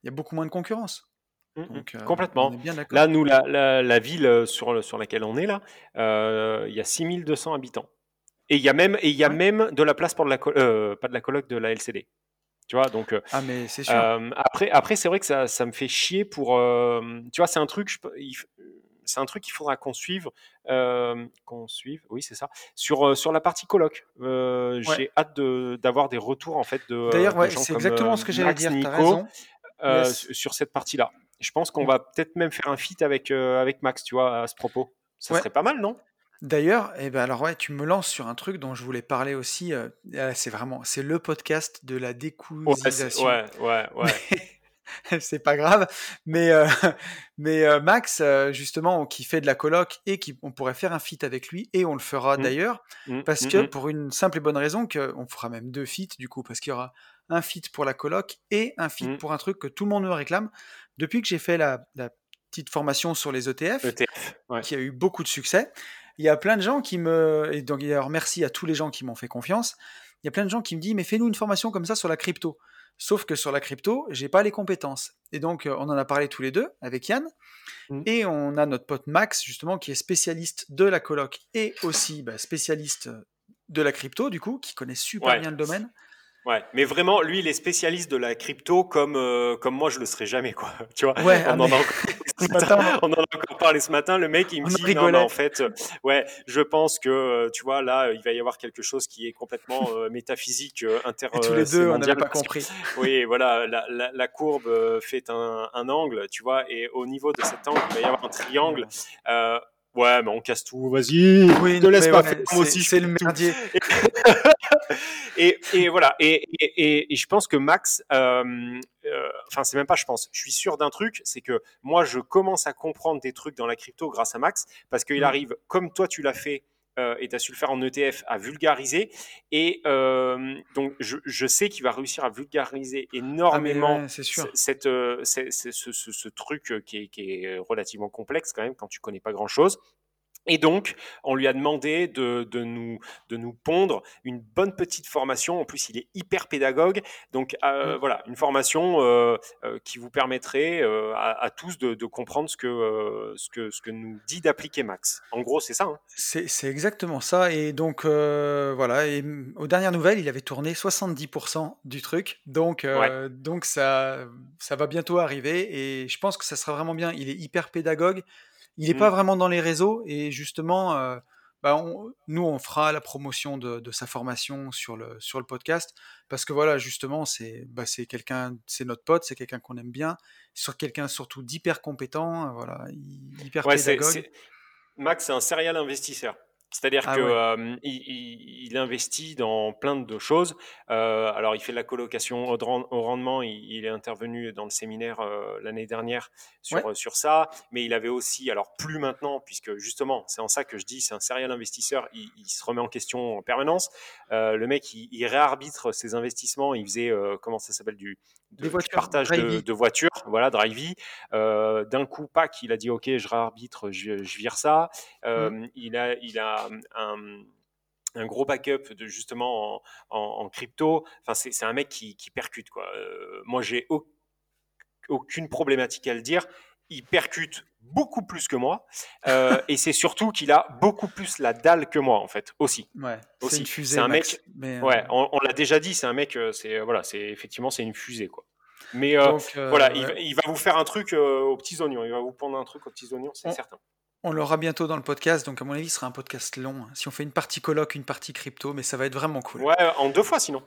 Il y a beaucoup moins de concurrence. Mm, mm, Donc, euh, on complètement. est bien. Là, nous, la, la, la ville euh, sur, sur laquelle on est là, euh, il y a 6200 habitants. Et il y a même, et il y a Ouais. même de la place pour de la, euh, pas de la coloc, de la LCD. Tu vois, donc euh, Ah, mais c'est sûr. euh, après, après c'est vrai que ça, ça me fait chier pour. euh, tu vois, c'est un truc, je il c'est un truc qu'il faudra qu'on suive, euh, qu'on suive, oui, c'est ça, sur, sur la partie coloc. Euh, Ouais. J'ai hâte de- d'avoir des retours en fait de, D'ailleurs, ouais, c'est exactement euh, ce que j'allais Max, dire, Nico, raison. Yes. sur cette partie-là. Je pense qu'on va peut-être même faire un feat avec, avec Max, tu vois, à ce propos. Ça serait pas mal, non? D'ailleurs, eh ben alors ouais, tu me lances sur un truc dont je voulais parler aussi. Ah, c'est vraiment, c'est le podcast de la décousisation. Ouais, ouais, ouais. c'est pas grave. Mais, euh, mais euh, Max, euh, justement, qui fait de la coloc et qui, on pourrait faire un feat avec lui et on le fera mmh. d'ailleurs, mmh, parce mmh, que pour une simple et bonne raison qu'on fera même deux feats du coup, parce qu'il y aura un feat pour la coloc et un feat pour un truc que tout le monde me réclame. Depuis que j'ai fait la, petite formation sur les ETF, e qui a eu beaucoup de succès, il y a plein de gens qui me. Et donc, d'ailleurs, merci à tous les gens qui m'ont fait confiance. Il y a plein de gens qui me disent, mais fais-nous une formation comme ça sur la crypto. Sauf que sur la crypto, j'ai pas les compétences. Et donc, euh, on en a parlé tous les deux avec Yann. Mmh. Et on a notre pote Max, justement, qui est spécialiste de la coloc et aussi bah, spécialiste de la crypto, du coup, qui connaît super bien le domaine. Ouais, mais vraiment, lui, il est spécialiste de la crypto comme, euh, comme moi, je le serai jamais, quoi. Tu vois, ouais, on, en a encore, parlé ce matin. Le mec, il me dit, non, en fait, euh, ouais, je pense que, euh, tu vois, là, il va y avoir quelque chose qui est complètement métaphysique, inter. Et tous les deux, on n'a pas compris. oui, voilà, la, la, la courbe fait un, un, angle, tu vois, et au niveau de cet angle, il va y avoir un triangle. Ouais, mais on casse tout, vas-y, oui, ne laisse pas faire, moi aussi, c'est le merdier. et, et, voilà, et, et, et, je pense que Max, euh, euh, enfin, c'est même pas je pense, je suis sûr d'un truc, c'est que moi, je commence à comprendre des trucs dans la crypto grâce à Max, parce qu'il mm. arrive, comme toi, tu l'as fait, euh, et tu as su le faire en ETF, à vulgariser. Et euh, donc, je, je sais qu'il va réussir à vulgariser énormément cette, euh, ce, ce, ce, truc qui est, qui est, relativement complexe quand même quand tu connais pas grand-chose. Et donc, on lui a demandé de, de, nous, de nous pondre une bonne petite formation. En plus, il est hyper pédagogue. Donc, euh, mmh. voilà, une formation euh, euh, qui vous permettrait à, tous de, de, comprendre ce que, ce, que, ce que nous dit d'appliquer Max. En gros, c'est ça. Hein. C'est exactement ça. Et donc, voilà. Et aux dernières nouvelles, il avait tourné 70% du truc. Donc, donc ça, ça va bientôt arriver. Et je pense que ça sera vraiment bien. Il est hyper pédagogue. Il n'est pas mmh. vraiment dans les réseaux et justement, euh, bah, nous, on fera la promotion de, sa formation sur le, sur le podcast parce que voilà, justement, c'est bah, quelqu'un, c'est notre pote, c'est quelqu'un qu'on aime bien, sur quelqu'un surtout d'hyper compétent, voilà, hyper pédagogue. Max, c'est un serial investisseur. C'est-à-dire ah qu'il il, investit dans plein de choses. Euh, alors, il fait de la colocation au, rendement. Il, est intervenu dans le séminaire l'année dernière sur, sur ça. Mais il avait aussi, alors plus maintenant, puisque justement, c'est en ça que je dis, c'est un serial investisseur. Il, se remet en question en permanence. Euh, le mec, il, réarbitre ses investissements. Il faisait, comment ça s'appelle, du, de, partage de, voitures, voilà, Drivey. Euh, D'un coup, Pac, il a dit OK, je réarbitre, je, je vire ça. Mmh. Il a, il a un, un gros backup de justement en, crypto. Enfin, c'est un mec qui, percute quoi. Euh, moi, j'ai aucune problématique à le dire. Il percute beaucoup plus que moi, euh, et c'est surtout qu'il a beaucoup plus la dalle que moi en fait aussi. Ouais. C'est une fusée. un mec. Ouais, on, l'a déjà dit. C'est un mec. C'est voilà. C'est effectivement c'est une fusée quoi. Mais euh, voilà, il, va vous faire un truc aux petits oignons. Il va vous prendre un truc aux petits oignons, c'est certain. On l'aura bientôt dans le podcast, donc à mon avis, ce sera un podcast long. Hein. Si on fait une partie colloque, une partie crypto, mais ça va être vraiment cool. Ouais, en deux fois sinon.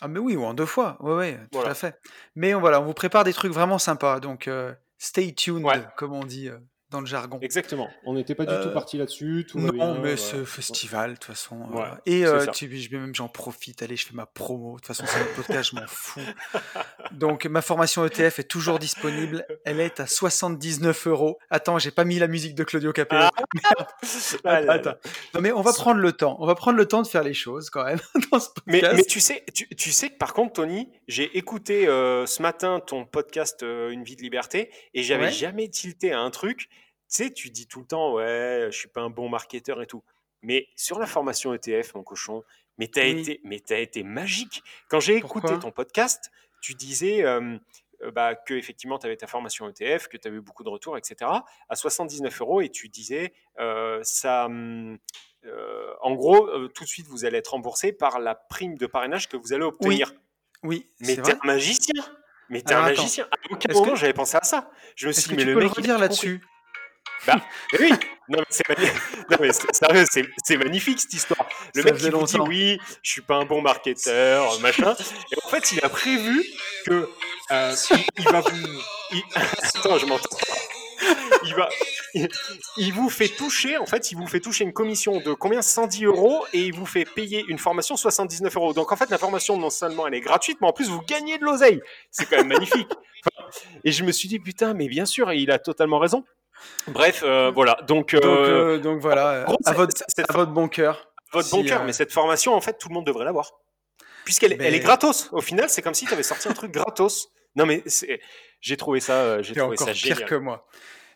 Ah mais oui, ou en deux fois, ouais, ouais, tout à fait. Mais on, voilà, on vous prépare des trucs vraiment sympas, donc euh, stay tuned, comme on dit. Euh, dans le jargon. Exactement. On n'était pas du tout euh, parti là-dessus. Non, mais ce festival, de toute façon. Euh, et euh, tu, même j'en profite. Allez, je fais ma promo. De toute façon, c'est un podcast, je m'en fous. Donc, ma formation ETF est toujours disponible. Elle est à 79 euros. Attends, j'ai pas mis la musique de Claudio Capello. Ah. attends, Non, mais on va prendre le temps. On va prendre le temps de faire les choses quand même dans ce podcast. Mais, mais tu sais, tu, sais que par contre, Tony, j'ai écouté ce matin ton podcast Une vie de liberté et j'avais jamais tilté à un truc sais, tu dis tout le temps, ouais, je suis pas un bon marketeur et tout. Mais sur la formation ETF, mon cochon, mais tu as, été, mais as été magique. Quand j'ai écouté ton podcast, tu disais euh, bah, que effectivement tu avais ta formation ETF, que tu avais eu beaucoup de retours, etc. à 79 euros et tu disais euh, ça. Euh, en gros, tout de suite, vous allez être remboursé par la prime de parrainage que vous allez obtenir. Oui. mais t'es un magicien. Mais t'es un magicien. À aucun moment, j'avais pensé à ça. Je me suis dit, mais le mec. redire là-dessus? Bah, oui, non mais c'est sérieux, c'est magnifique cette histoire. Le mec qui vous dit oui, je suis pas un bon marketeur, machin. Et en fait, il a prévu que euh, il, va vous. Attends, je m'entends. Il va, il, vous fait toucher, en fait, il vous fait toucher une commission de combien? 110 euros et il vous fait payer une formation 79 euros. Donc en fait, la formation non seulement elle est gratuite, mais en plus vous gagnez de l'oseille. C'est quand même magnifique. et je me suis dit putain, mais bien sûr, il a totalement raison. Bref, euh, voilà. Donc, euh, donc, voilà, à, votre, votre, bon cœur. Votre bon cœur, mais cette formation, en fait, tout le monde devrait l'avoir. Puisqu'elle elle est gratos. Au final, c'est comme si tu avais sorti un truc gratos. Non, mais j'ai trouvé ça, euh, j'ai trouvé ça génial. pire que moi.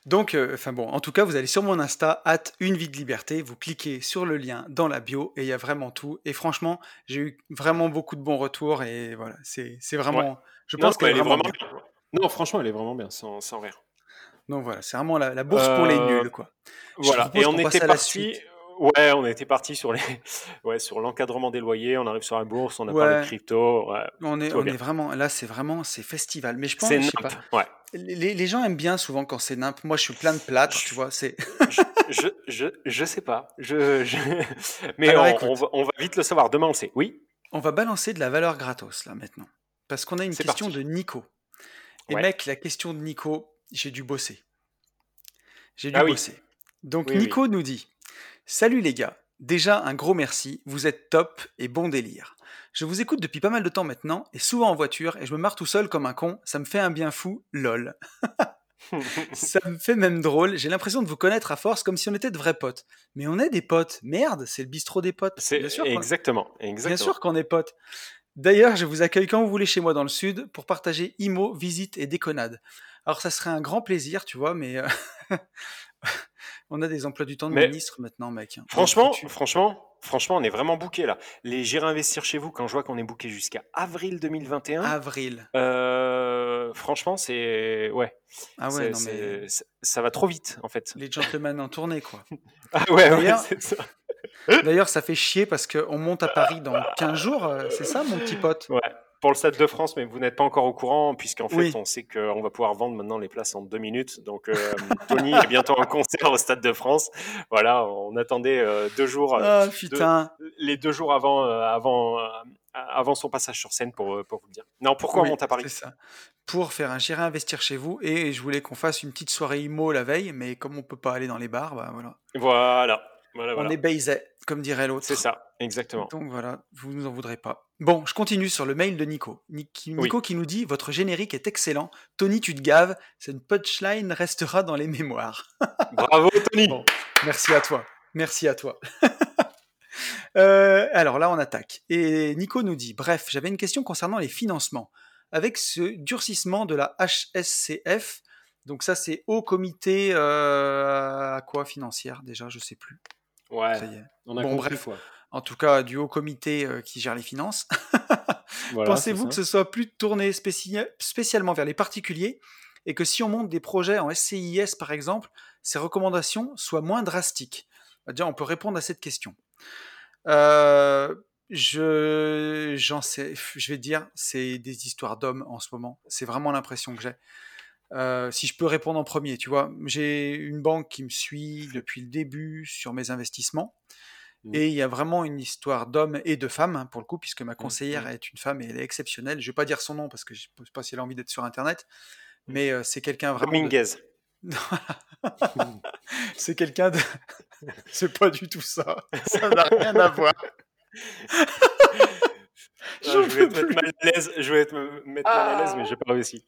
Donc, enfin bon, en tout cas, vous allez sur mon Insta, at une vie de liberté, vous cliquez sur le lien dans la bio et il y a vraiment tout. Et franchement, j'ai eu vraiment beaucoup de bons retours et voilà, c'est vraiment. Je pense qu'elle est vraiment. Bien. Non, franchement, elle est vraiment bien, sans, sans rire. Donc voilà, c'est vraiment la, bourse pour les nuls, euh, quoi. Voilà, et on était parti. Ouais, on était parti sur les, ouais, sur l'encadrement des loyers. On arrive sur la bourse, on a parlé de crypto. on est, on est vraiment là, c'est vraiment, c'est festival. Mais je pense, je sais pas. Ouais. Les, les, gens aiment bien souvent quand c'est nimp. Moi, je suis plein de plâtre, tu vois. C'est. je, je, je, sais pas. Je, Mais on, va, on, va, vite le savoir. Demain, on le sait. Oui? On va balancer de la valeur gratos là maintenant, parce qu'on a une question de Nico. Et mec, la question de Nico, j'ai dû bosser. J'ai dû ah bosser. Donc Nico nous dit Salut les gars, déjà un gros merci, vous êtes top et bon délire. Je vous écoute depuis pas mal de temps maintenant et souvent en voiture et je me marre tout seul comme un con, ça me fait un bien fou, lol. ça me fait même drôle, j'ai l'impression de vous connaître à force comme si on était de vrais potes. Mais on est des potes, merde, c'est le bistrot des potes. C'est exactement, exactement. Bien sûr qu'on est potes. D'ailleurs, je vous accueille quand vous voulez chez moi dans le sud pour partager IMO, visite et déconnade. Alors ça serait un grand plaisir, tu vois, mais euh, on a des emplois du temps de ministre maintenant, mec. Hein. Franchement, franchement, franchement, on est vraiment bouqué là. Les J'irai investir chez vous quand je vois qu'on est bouqué jusqu'à avril 2021. Avril. Euh, franchement, c'est ouais. Ah ouais, non mais ça va trop vite en fait. Les gentlemen en tournée quoi. ah ouais, ouais c'est ça. D'ailleurs, ça fait chier parce qu'on monte à Paris dans 15 jours, euh, c'est ça mon petit pote? Ouais, pour le Stade de France, mais vous n'êtes pas encore au courant, puisqu'en fait, on sait qu'on va pouvoir vendre maintenant les places en deux minutes. Donc, euh, Tony est bientôt en concert au Stade de France. Voilà, on attendait euh, deux jours. Oh, putain. les deux jours avant, euh, avant, avant son passage sur scène, pour, pour vous le dire. Non, pourquoi on monte à Paris C'est ça. Pour faire un J'irai investir chez vous. Et je voulais qu'on fasse une petite soirée IMO la veille, mais comme on peut pas aller dans les bars, bah voilà. Voilà. On est baisé, comme dirait l'autre. C'est ça, exactement. Donc voilà, vous nous en voudrez pas. Bon, je continue sur le mail de Nico. Nico qui nous dit Votre générique est excellent. Tony, tu te gaves. Cette punchline restera dans les mémoires. Bravo, Tony. merci à toi. Merci à toi. Euh, alors là, on attaque. Et Nico nous dit Bref, j'avais une question concernant les financements. Avec ce durcissement de la HSCF, donc ça, c'est Haut Comité euh, à quoi financière déjà Je sais plus. Ouais. On a bon, bref. En tout cas, du haut comité euh, qui gère les finances. Pensez-vous que ce soit plus tourné spécialement vers les particuliers et que si on monte des projets en SCIS par exemple, ces recommandations soient moins drastiques? Bah, Déjà, on peut répondre à cette question. Euh, je, j'en sais, je vais dire, c'est des histoires d'hommes en ce moment. C'est vraiment l'impression que j'ai. Euh, si je peux répondre en premier, tu vois, j'ai une banque qui me suit depuis le début sur mes investissements. Mmh. Et il y a vraiment une histoire d'hommes et de femmes, hein, pour le coup, puisque ma mmh, conseillère mmh. est une femme et elle est exceptionnelle. Je ne vais pas dire son nom parce que je ne sais pas si elle a envie d'être sur Internet, mais euh, c'est quelqu'un vraiment. Dominguez. c'est quelqu'un de. c'est pas du tout ça. Ça n'a rien à voir. je, vais te mettre mal à l'aise, je vais te mettre mal à l'aise, mais j'ai pas réussi.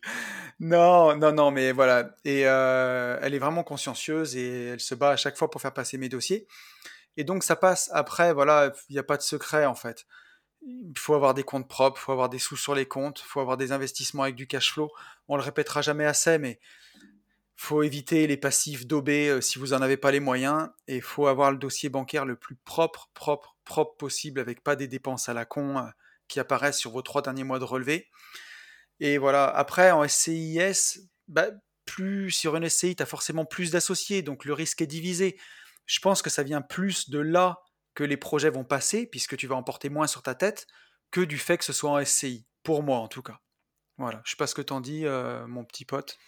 Non, non, non, mais voilà. Et euh, elle est vraiment consciencieuse et elle se bat à chaque fois pour faire passer mes dossiers. Et donc ça passe après, voilà, il n'y a pas de secret en fait. Il faut avoir des comptes propres, il faut avoir des sous sur les comptes, il faut avoir des investissements avec du cash flow. On le répétera jamais assez, mais faut éviter les passifs d'OB euh, si vous n'en avez pas les moyens. Et il faut avoir le dossier bancaire le plus propre, propre, propre possible, avec pas des dépenses à la con euh, qui apparaissent sur vos trois derniers mois de relevé. Et voilà, après en SCIS, bah, plus sur une SCI, tu as forcément plus d'associés, donc le risque est divisé. Je pense que ça vient plus de là que les projets vont passer, puisque tu vas en porter moins sur ta tête, que du fait que ce soit en SCI. Pour moi, en tout cas. Voilà. Je sais pas ce que t'en dis, euh, mon petit pote.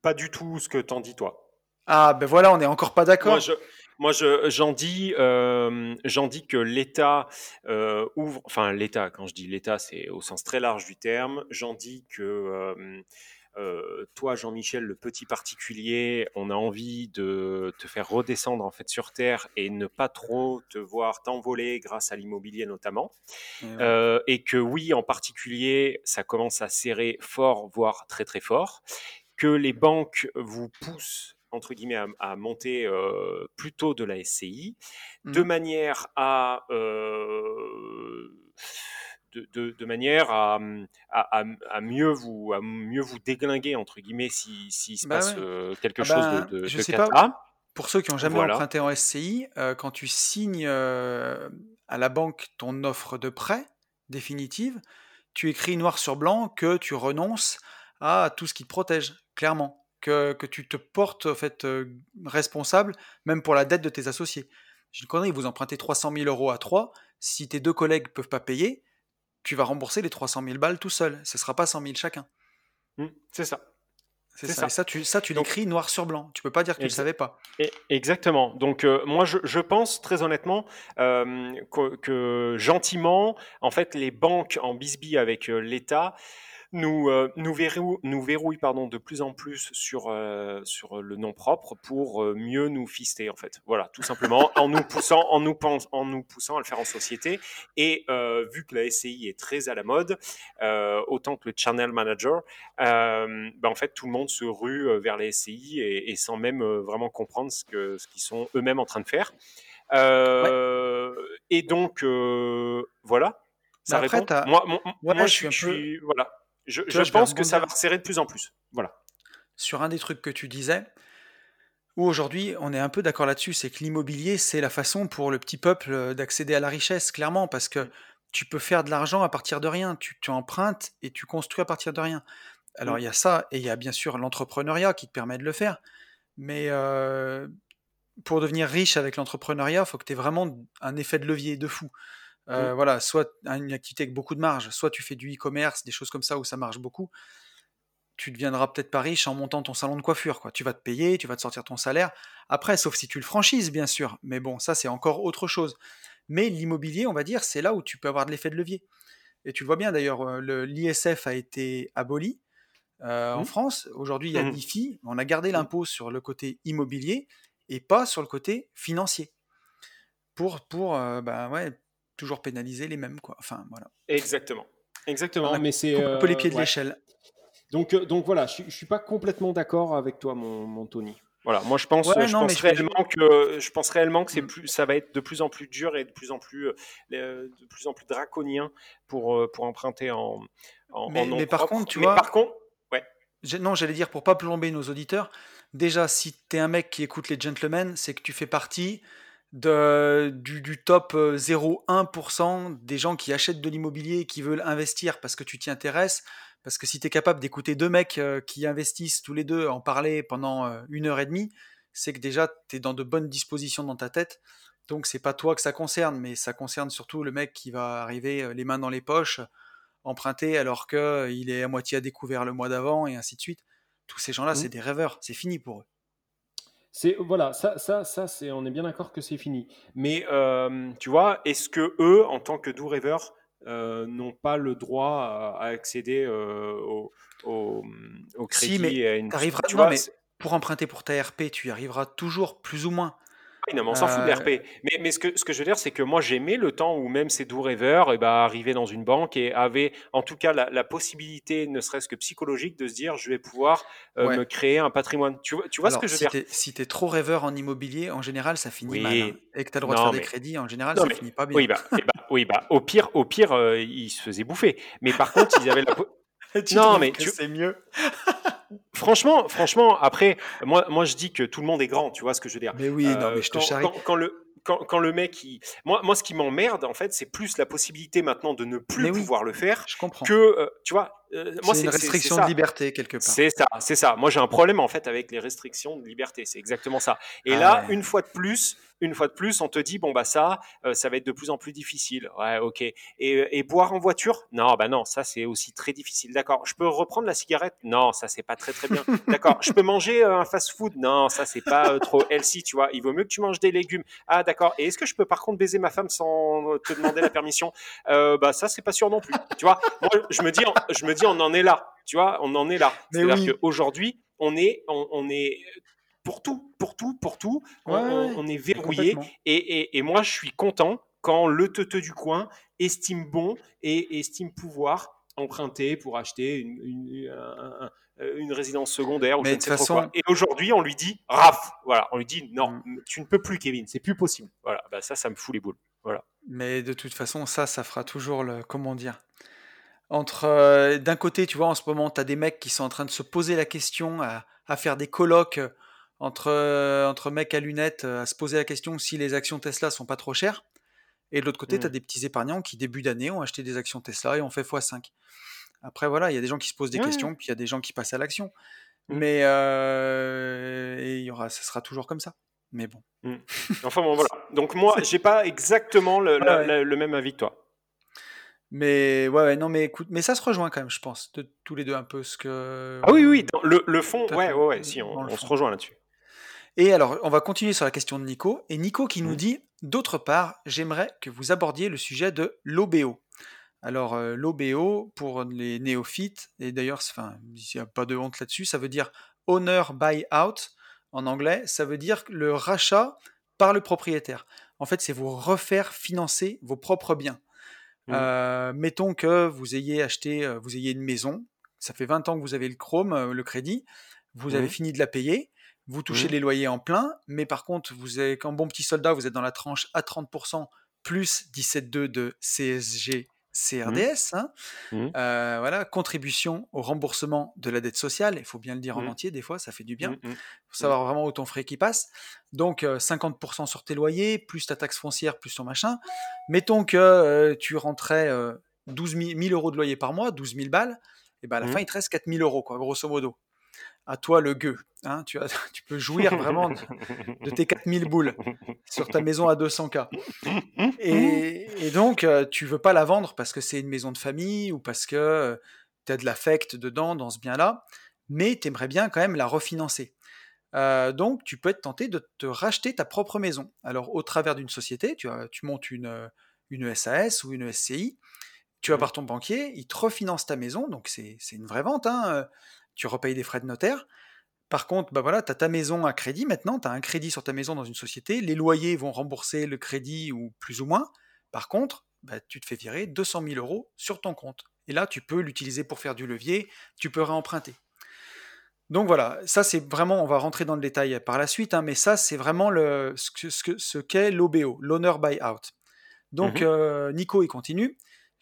Pas du tout ce que t'en dis, toi. Ah, ben voilà, on n'est encore pas d'accord. Moi, je, moi, j'en dis, euh, j'en dis que l'État euh, ouvre, enfin l'État, quand je dis l'État, c'est au sens très large du terme. J'en dis que euh, euh, toi, Jean-Michel, le petit particulier, on a envie de te faire redescendre en fait sur terre et ne pas trop te voir t'envoler grâce à l'immobilier notamment. Euh, et que oui, en particulier, ça commence à serrer fort, voire très très fort. Que les banques vous poussent entre guillemets, à, monter euh, plutôt de la SCI, de mmh. manière à de, manière à, à, mieux vous, à mieux vous déglinguer, entre guillemets, s'il si, se bah passe euh, quelque ah chose bah, de, de, je sais pas, Pour ceux qui n'ont jamais emprunté en SCI, euh, quand tu signes euh, à la banque ton offre de prêt définitive, tu écris noir sur blanc que tu renonces à tout ce qui te protège, clairement. Que, que tu te portes en fait, responsable, même pour la dette de tes associés. J'ai une connerie, vous empruntez 300 000 euros à 3, si tes deux collègues ne peuvent pas payer, tu vas rembourser les 300 000 balles tout seul. Ce ne sera pas 100 000 chacun. Mmh, c'est ça. C'est ça. Et ça, tu, ça, tu l'écris noir sur blanc. Tu peux pas dire que tu ne savais pas. exactement. Donc, euh, moi, je, pense très honnêtement euh, que, gentiment, en fait, les banques en bisbille avec euh, l'État nous, euh, nous, verrou nous verrouille pardon, de plus en plus sur, euh, sur le nom propre pour euh, mieux nous fister, en fait. Voilà, tout simplement, en nous poussant, en nous, en nous poussant à le faire en société. Et vu que la SCI est très à la mode, autant que le channel manager, ben, en fait, tout le monde se rue vers les SCI et, sans même vraiment comprendre ce qu'ils ce qu'ils sont eux-mêmes en train de faire. Et donc, voilà. Ça bah, répond. Moi, moi, je, suis un peu... voilà. Je, pense que ça va serrer de plus en plus. Voilà. Sur un des trucs que tu disais, où aujourd'hui on est un peu d'accord là-dessus, c'est que l'immobilier, c'est la façon pour le petit peuple euh, d'accéder à la richesse, clairement, parce que tu peux faire de l'argent à partir de rien. Tu, empruntes et tu construis à partir de rien. Alors mm. il y a ça, et il y a bien sûr l'entrepreneuriat qui te permet de le faire. Mais euh, pour devenir riche avec l'entrepreneuriat, il faut que tu aies vraiment un effet de levier de fou. Euh, mmh. Voilà, soit une activité avec beaucoup de marge, soit tu fais du e-commerce, des choses comme ça où ça marche beaucoup. Tu deviendras peut-être pas riche en montant ton salon de coiffure. Quoi. Tu vas te payer, tu vas te sortir ton salaire. Après, sauf si tu le franchises, bien sûr. Mais bon, ça, c'est encore autre chose. Mais l'immobilier, on va dire, c'est là où tu peux avoir de l'effet de levier. Et tu vois bien, d'ailleurs, l'ISF a été aboli euh, en mmh. France. Aujourd'hui, il y a mmh. l'IFI. On a gardé l'impôt sur le côté immobilier et pas sur le côté financier. Pour, pour bah, ouais, toujours pénaliser les mêmes, quoi. Enfin, voilà. Exactement. Exactement. mais c'est un peu les pieds de l'échelle. Donc, euh, donc voilà, je, ne suis pas complètement d'accord avec toi, mon, Tony. Voilà, moi je pense, je, pense réellement que, je pense réellement que c'est mm. plus, ça va être de plus en plus dur et de plus en plus, euh, de plus en plus draconien pour, euh, pour emprunter en, en mais, mais par contre, tu vois, par contre, ouais. Non, j'allais dire pour pas plomber nos auditeurs. Déjà, si tu es un mec qui écoute les gentlemen, c'est que tu fais partie de, du, top 0,1% euh, des gens qui achètent de l'immobilier et qui veulent investir parce que tu t'y intéresses. Parce que si tu es capable d'écouter deux mecs euh, qui investissent tous les deux, en parler pendant euh, une heure et demie, c'est que déjà tu es dans de bonnes dispositions dans ta tête. Donc c'est pas toi que ça concerne, mais ça concerne surtout le mec qui va arriver les mains dans les poches, emprunter alors qu'il est à moitié à découvert le mois d'avant et ainsi de suite. Tous ces gens-là, mmh. c'est des rêveurs, c'est fini pour eux. C'est voilà, ça, ça, ça, c'est, on est bien d'accord que c'est fini. Mais euh, tu vois, est-ce que eux, en tant que doux rêveurs, euh, n'ont pas le droit à, accéder euh, au, au, crédit si, mais une... tu vois, mais pour emprunter pour ta RP, tu y arriveras toujours plus ou moins non, mais on s'en fout de l'RP. Mais, mais ce, que, ce que je veux dire, c'est que moi, j'aimais le temps où même ces doux rêveurs eh ben, arrivaient dans une banque et avaient, en tout cas, la, possibilité, ne serait-ce que psychologique, de se dire je vais pouvoir euh, me créer un patrimoine. Tu, tu vois ce que je veux dire? Si tu es trop rêveur en immobilier, en général, ça finit mal. Hein. Et que tu as le droit de faire des crédits, en général, ça finit pas bien. Oui, bah, eh bah, oui, bah au pire, au pire euh, ils se faisaient bouffer. Mais par contre, ils avaient la. non, mais tu... c'est mieux? franchement, franchement, après, moi, moi, je dis que tout le monde est grand, tu vois ce que je veux dire. Mais oui, non, mais je te charrie. Quand, le, quand, le mec, il... moi, moi, ce qui m'emmerde, en fait, c'est plus la possibilité maintenant de ne plus pouvoir le faire. Je comprends. Que, euh, tu vois, moi, c'est une restriction de liberté quelque part. C'est ça, c'est ça. Moi, j'ai un problème en fait avec les restrictions de liberté. C'est exactement ça. Et ah là, une fois de plus, une fois de plus, on te dit bon bah ça, euh, ça va être de plus en plus difficile. Ouais, ok. Et, et boire en voiture? Non, bah non, ça c'est aussi très difficile. D'accord. Je peux reprendre la cigarette? Non, ça c'est pas très très bien. D'accord. Je peux manger euh, un fast-food? Non, ça c'est pas euh, trop healthy, tu vois. Il vaut mieux que tu manges des légumes. Ah d'accord. Et est-ce que je peux par contre baiser ma femme sans te demander la permission? Bah ça c'est pas sûr non plus. Tu vois. Moi je me dis, je me dis on en est là. Tu vois, on en est là. C'est-à-dire qu'aujourd'hui on est, on est pour tout, pour tout, pour tout. on, est verrouillé. Et, moi, je suis content quand le teuteux du coin estime bon et estime pouvoir emprunter pour acheter une, une, résidence secondaire ou je ne sais façon... Et aujourd'hui, on lui dit raf, voilà, on lui dit non, mm. tu ne peux plus, Kevin, c'est plus possible. Voilà, bah, ça, ça me fout les boules. Voilà. Mais de toute façon, ça, ça fera toujours le, comment dire, entre euh, d'un côté, tu vois, en ce moment, tu as des mecs qui sont en train de se poser la question à, à faire des colloques entre, euh, entre mecs à lunettes euh, à se poser la question si les actions Tesla sont pas trop chères. Et de l'autre côté, tu as mmh. des petits épargnants qui, début d'année, ont acheté des actions Tesla et ont fait x5. Après, voilà, il y a des gens qui se posent des questions, puis il y a des gens qui passent à l'action. Mmh. Mais euh, et y aura, ça sera toujours comme ça. Mais bon. Mmh. Enfin bon, voilà. Donc moi, j'ai pas exactement le, le, même avis que toi. Mais ouais, non, mais écoute, mais ça se rejoint quand même, je pense, de tous les deux un peu ce que. Ah oui, oui, le, le fond, ouais, ouais, ouais, si, on, on se rejoint là-dessus. Et alors, on va continuer sur la question de Nico. Et Nico qui nous mmh. dit, d'autre part, j'aimerais que vous abordiez le sujet de l'OBO. Alors, euh, l'OBO, pour les néophytes, et d'ailleurs, il n'y a pas de honte là-dessus, ça veut dire Owner Buy Out en anglais, ça veut dire le rachat par le propriétaire. En fait, c'est vous refaire financer vos propres biens. Mmh. Euh, mettons que vous ayez acheté, euh, vous ayez une maison, ça fait 20 ans que vous avez le Chrome, le crédit, vous avez fini de la payer, vous touchez mmh. les loyers en plein, mais par contre, vous êtes, quand bon petit soldat, vous êtes dans la tranche à 30% plus 17,2 de CSG CRDS. Mmh. Hein. Mmh. Euh, voilà, contribution au remboursement de la dette sociale. Il faut bien le dire en entier, des fois, ça fait du bien. Il faut savoir vraiment où ton frais qui passe. Donc, 50% euh, sur tes loyers, plus ta taxe foncière, plus ton machin. Mettons que euh, tu rentrais 12 000, euros de loyer par mois, 12 000 balles. Et ben à la fin, il te reste 4 000 euros, quoi, grosso modo à toi le gueux. Hein, tu, as, tu, peux jouir vraiment de, tes 4000 boules sur ta maison à 200K. Et, donc, euh, tu veux pas la vendre parce que c'est une maison de famille ou parce que euh, tu as de l'affect dedans, dans ce bien-là, mais tu aimerais bien quand même la refinancer. Euh, donc, tu peux être tenté de te racheter ta propre maison. Alors, au travers d'une société, tu, as, tu montes une, une SAS ou une SCI, tu vas mmh. par ton banquier, il te refinance ta maison, donc c'est une vraie vente. Hein, tu repayes des frais de notaire. Par contre, bah voilà, tu as ta maison à crédit maintenant, tu as un crédit sur ta maison dans une société, les loyers vont rembourser le crédit ou plus ou moins. Par contre, bah, tu te fais virer 200 000 euros sur ton compte. Et là, tu peux l'utiliser pour faire du levier, tu peux réemprunter. Donc voilà, ça c'est vraiment, on va rentrer dans le détail par la suite, hein, mais ça c'est vraiment le, ce qu'est l'OBO, l'Owner Buyout. Donc mmh euh, Nico, il continue.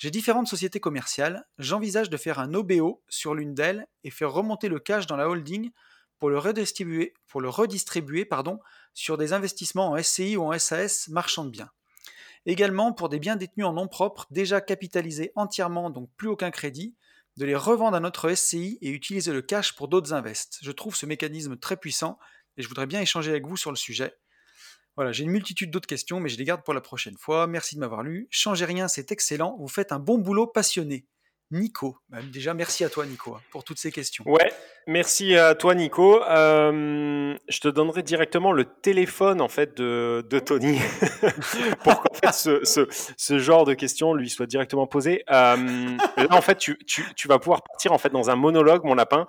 J'ai différentes sociétés commerciales, j'envisage de faire un OBO sur l'une d'elles et faire remonter le cash dans la holding pour le redistribuer, sur des investissements en SCI ou en SAS marchand de biens. Également pour des biens détenus en nom propre, déjà capitalisés entièrement, donc plus aucun crédit, de les revendre à notre SCI et utiliser le cash pour d'autres invests. Je trouve ce mécanisme très puissant et je voudrais bien échanger avec vous sur le sujet. Voilà, j'ai une multitude d'autres questions, mais je les garde pour la prochaine fois. Merci de m'avoir lu. Changez rien, c'est excellent. Vous faites un bon boulot passionné. Nico, bah, déjà merci à toi Nico hein, pour toutes ces questions. Ouais, merci à toi Nico. Euh, je te donnerai directement le téléphone en fait de, Tony pour qu'en fait ce, genre de questions lui soit directement posé. Euh, là en fait tu, vas pouvoir partir en fait dans un monologue mon lapin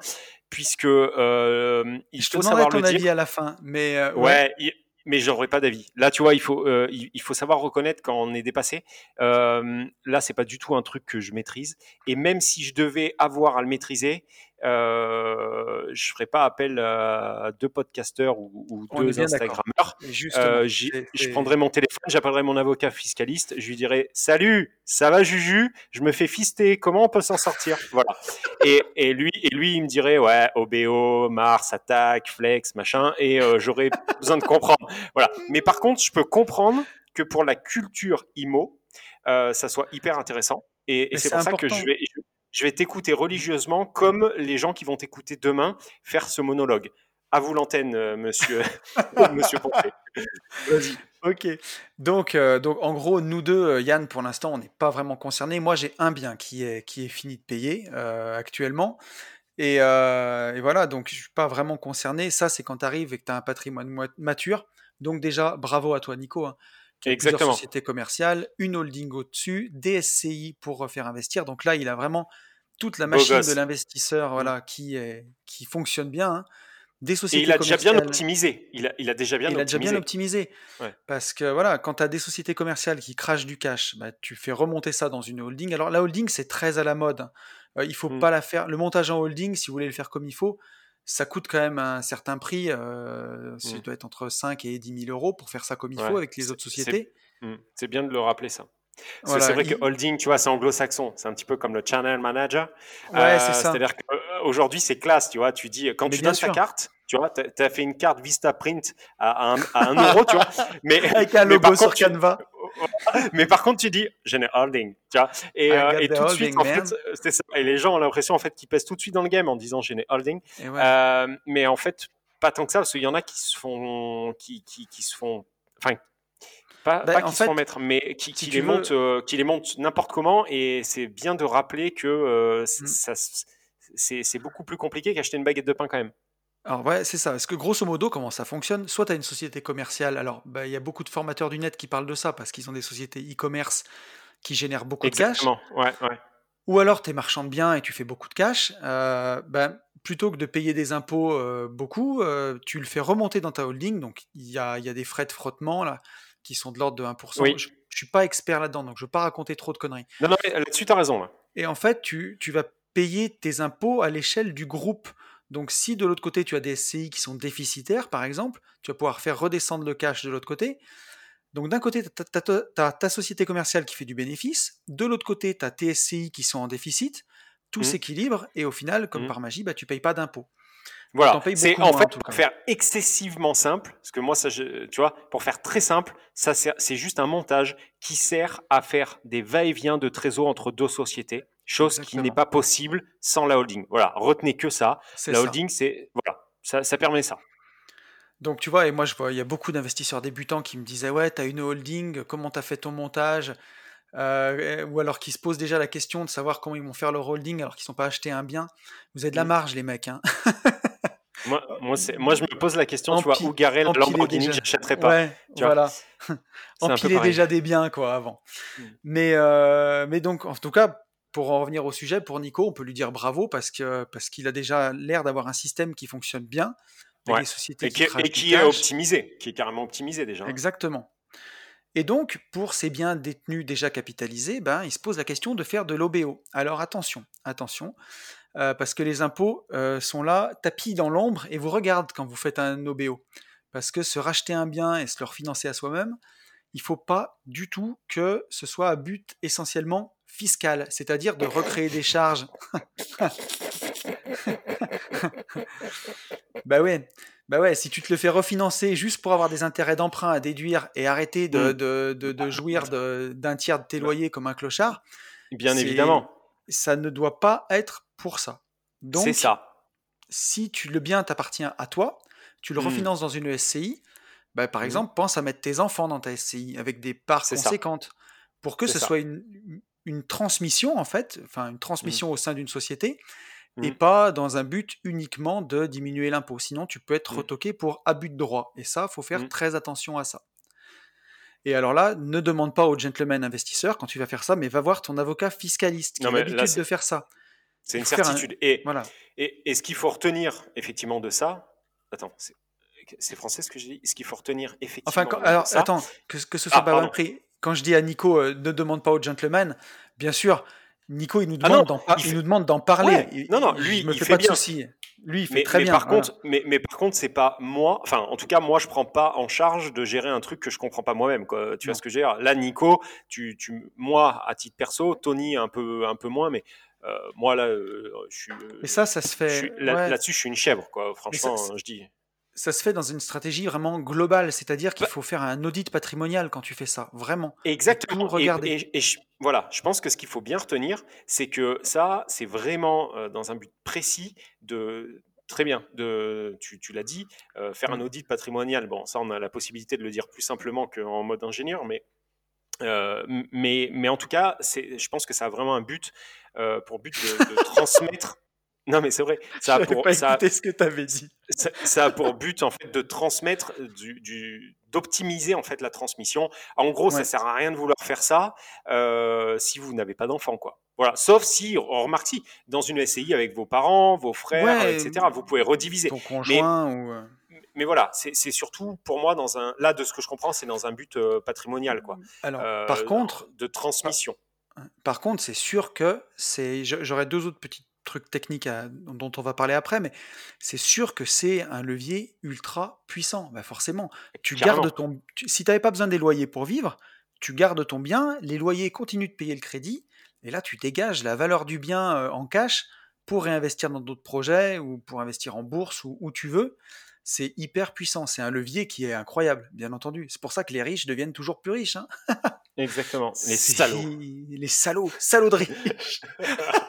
puisque euh, il je faut te savoir ton avis à la fin, mais ouais, ouais mais j'aurais pas d'avis. Là, tu vois, il faut, euh, il, faut savoir reconnaître quand on est dépassé. Euh, là, c'est pas du tout un truc que je maîtrise. Et même si je devais avoir à le maîtriser, euh, je ferai pas appel à deux podcasteurs ou, deux Instagrammeurs. Euh, je prendrai mon téléphone, j'appellerai mon avocat fiscaliste, je lui dirai Salut, ça va Juju? Je me fais fister, comment on peut s'en sortir Voilà. Et, et, lui, et lui, il me dirait Ouais, OBO, Mars, Attaque, Flex, machin, et euh, j'aurais besoin de comprendre. Voilà. Mais par contre, je peux comprendre que pour la culture IMO, euh, ça soit hyper intéressant. Et, et c'est pour ça que je vais, je vais t'écouter religieusement comme les gens qui vont t'écouter demain faire ce monologue. À vous l'antenne, euh, monsieur, monsieur. Vas-y. Ok. Donc, euh, donc, en gros, nous deux, euh, Yann, pour l'instant, on n'est pas vraiment concernés. Moi, j'ai un bien qui est, qui est fini de payer actuellement. Et, et, voilà, donc je suis pas vraiment concerné. Ça, c'est quand tu arrives et que tu as un patrimoine mature. Donc déjà, bravo à toi, Nico. Hein, Exactement. plusieurs sociétés commerciales, une holding au-dessus, des SCI pour refaire investir. Donc là, il a vraiment toute la machine de l'investisseur, mmh. voilà, qui, est, qui fonctionne bien. Hein des sociétés Et il a déjà bien optimisé. Il a, il a déjà bien il optimisé. a déjà bien optimisé. Parce que voilà, quand tu as des sociétés commerciales qui crachent du cash, bah, tu fais remonter ça dans une holding. Alors la holding, c'est très à la mode. Euh, il faut mmh. pas la faire. Le montage en holding, si vous voulez le faire comme il faut, ça coûte quand même un certain prix. Euh, Ça mmh. doit être entre 5 et 10 000 euros pour faire ça comme il faut avec les autres sociétés. Mmh. C'est bien de le rappeler ça. c'est vrai que holding, tu vois, c'est anglo-saxon. C'est un petit peu comme le channel manager. Ouais, euh, c'est ça. C'est-à-dire qu'aujourd'hui, c'est classe, tu vois. Tu dis, quand tu donnes ta carte, tu vois, tu as fait une carte Vista Print à, un, à euro, tu vois. Mais, Avec un logo sur Canva. mais par contre, tu dis, j'ai holding, tu vois. Et, euh, et tout de suite, en fait, ça. Et les gens ont l'impression, en fait, qu'ils pèsent tout de suite dans le game en disant, j'ai holding. Euh, mais en fait, pas tant que ça, parce qu'il y en a qui se font, qui, qui, qui se font, enfin, pas, ben, pas qui se font mettre, mais qui, qui les, montent, euh, qui les montent n'importe comment. Et c'est bien de rappeler que euh, mm. ça, c'est beaucoup plus compliqué qu'acheter une baguette de pain quand même. Alors ouais, c'est ça. Parce que grosso modo, comment ça fonctionne? Soit tu as une société commerciale. Alors, bah, il y a beaucoup de formateurs du net qui parlent de ça parce qu'ils ont des sociétés e-commerce qui génèrent beaucoup de cash. Ouais, ouais. Ou alors tu es marchand de biens et tu fais beaucoup de cash. Euh, ben, plutôt que de payer des impôts euh, beaucoup, euh, tu le fais remonter dans ta holding. Donc il y a, y a, des frais de frottement là qui sont de l'ordre de 1%. Je, ne suis pas expert là-dedans, donc je ne veux pas raconter trop de conneries. Non, non, là-dessus, tu as raison. Là. Et en fait, tu, tu vas payer tes impôts à l'échelle du groupe. Donc si de l'autre côté tu as des SCI qui sont déficitaires, par exemple, tu vas pouvoir faire redescendre le cash de l'autre côté. Donc d'un côté, tu as, ta société commerciale qui fait du bénéfice, de l'autre côté, tu as tes SCI qui sont en déficit, tout mmh. s'équilibre, et au final, comme mmh. par magie, bah, tu payes pas d'impôts. Voilà, c'est en fait pour faire excessivement simple, parce que moi, ça, tu vois, pour faire très simple, ça c'est juste un montage qui sert à faire des va-et-vient de trésor entre deux sociétés chose qui n'est pas possible sans la holding. Voilà, retenez que ça. La holding, c'est voilà, ça, ça, permet ça. Donc tu vois, et moi je vois, il y a beaucoup d'investisseurs débutants qui me disaient ouais, tu as une holding, comment tu as fait ton montage euh, Ou alors qui se posent déjà la question de savoir comment ils vont faire leur holding alors qu'ils ne sont pas achetés un bien. Vous avez de la mm. marge les mecs. Hein moi, moi, moi, je me pose la question, tu vois, où garer la Lamborghini, j'achèterais pas. Ouais, voilà. Empiler déjà des biens, quoi, avant. Mm. Mais, euh, mais donc, en tout cas, pour en revenir au sujet, pour Nico, on peut lui dire bravo parce que parce qu'il a déjà l'air d'avoir un système qui fonctionne bien, avec des sociétés et qui, et qui est optimisé, qui est carrément optimisé déjà. Exactement. Et donc, pour ces biens détenus déjà capitalisés, ben, il se pose la question de faire de l'OBO. Alors attention, attention, euh, parce que les impôts euh, sont là, tapis dans l'ombre, et vous regardent quand vous faites un OBO. Parce que se racheter un bien et se le refinancer à soi-même, il ne faut pas du tout que ce soit à but essentiellement fiscal, c'est-à-dire de recréer des charges. bah ouais, bah ouais, si tu te le fais refinancer juste pour avoir des intérêts d'emprunt à déduire et arrêter de, mm. de, de, jouir d'un tiers de tes loyers comme un clochard, bien évidemment, ça ne doit pas être pour ça. C'est ça. Si tu, le bien t'appartient à toi, tu le mm. refinances dans une SCI, bah, par mm. exemple, pense à mettre tes enfants dans ta SCI avec des parts conséquentes pour que ce soit une, une transmission, en fait, enfin une transmission mmh. au sein d'une société, et mmh. pas dans un but uniquement de diminuer l'impôt. Sinon, tu peux être mmh. retoqué pour abus de droit. Et ça, faut faire très attention à ça. Et alors là, ne demande pas au gentleman investisseur quand tu vas faire ça, mais va voir ton avocat fiscaliste qui a l'habitude de faire ça. C'est une certitude. Et, voilà. et, ce qu'il faut retenir effectivement de ça, attends, c'est français ce que j'ai dit? Ce qu'il faut retenir effectivement. Enfin, alors attends, que, que ce soit ah, pas mal pris quand je dis à Nico, euh, ne demande pas au gentleman, bien sûr, Nico, il nous ah demande, d'en, il, nous demande d'en parler. non, non, lui, il me fait, pas de soucis. Lui, il fait très mais bien. Par contre, mais, mais, par contre, c'est pas moi. Enfin, en tout cas, moi, je prends pas en charge de gérer un truc que je comprends pas moi-même. Tu vois ce que j'ai Là, Nico, tu, tu, moi, à titre perso, Tony, un peu, un peu moins, mais euh, moi, là, euh, je suis. mais ça, ça se fait. Là, dessus je suis une chèvre, quoi. Franchement, je dis ça se fait dans une stratégie vraiment globale, c'est-à-dire qu'il Bah faut faire un audit patrimonial quand tu fais ça, vraiment. Tout Exactement. Et, regarder. et- et je- voilà, je pense que ce qu'il faut bien retenir, c'est que ça, c'est vraiment euh, dans un but précis de, très bien, de, tu, tu l'as dit, euh, faire un Mm. audit patrimonial. Bon, ça, on a la possibilité de le dire plus simplement qu'en mode ingénieur, mais, euh, mais, mais en tout cas, je pense que ça a vraiment un but, euh, pour but de, de transmettre. Non, mais c'est vrai, ça a pour, pas ça, ce que tu avais dit. ça, ça a pour but en fait de transmettre, du, du- d'optimiser en fait la transmission. En gros, ça Ouais. sert à rien de vouloir faire ça euh, si vous n'avez pas d'enfant, quoi. Voilà. Sauf si, on remarque si, dans une SCI avec vos parents, vos frères, euh, Ouais, etc. Vous pouvez rediviser. ton Mais, conjoint ou. euh, mais voilà, c'est surtout pour moi dans un, là de ce que je comprends, c'est dans un but euh, patrimonial, quoi, Alors, par Euh, contre, de transmission. par contre, c'est sûr que c'est. J'aurais deux autres petits trucs techniques à- dont on va parler après, mais c'est sûr que c'est un levier ultra puissant. Bah forcément, tu gardes ton. tu- si tu n'avais pas besoin des loyers pour vivre, tu gardes ton bien, les loyers continuent de payer le crédit, et là, tu dégages la valeur du bien euh, en cash pour réinvestir dans d'autres projets ou pour investir en bourse ou où tu veux. C'est hyper puissant. C'est un levier qui est incroyable, bien entendu. C'est pour ça que les riches deviennent toujours plus riches. hein. Exactement. Les salauds. Les salauds, salauds de riches.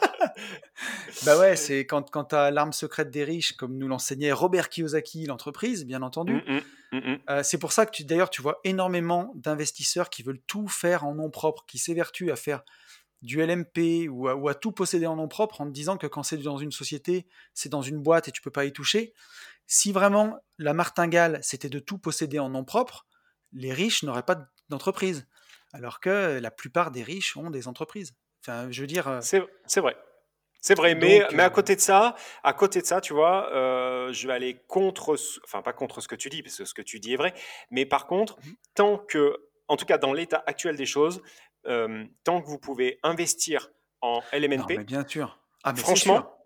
bah ouais, c'est quand, quand tu as l'arme secrète des riches, comme nous l'enseignait Robert Kiyosaki, l'entreprise, bien entendu. Mm, mm, mm, mm. Euh, c'est pour ça que tu, d'ailleurs, tu vois énormément d'investisseurs qui veulent tout faire en nom propre, qui s'évertuent à faire du LMP ou à, ou à tout posséder en nom propre en te disant que quand c'est dans une société, c'est dans une boîte et tu peux pas y toucher. Si vraiment la martingale, c'était de tout posséder en nom propre, les riches n'auraient pas d'entreprise. Alors que la plupart des riches ont des entreprises. Enfin, je veux dire, euh, c'est vrai. C'est vrai, mais, donc, mais à euh, côté de ça, à côté de ça, tu vois, euh, je vais aller contre, enfin pas contre ce que tu dis, parce que ce que tu dis est vrai, mais par contre, Mhm. tant que, en tout cas dans l'état actuel des choses, euh, tant que vous pouvez investir en non, LMNP, mais bien sûr. Ah, mais franchement,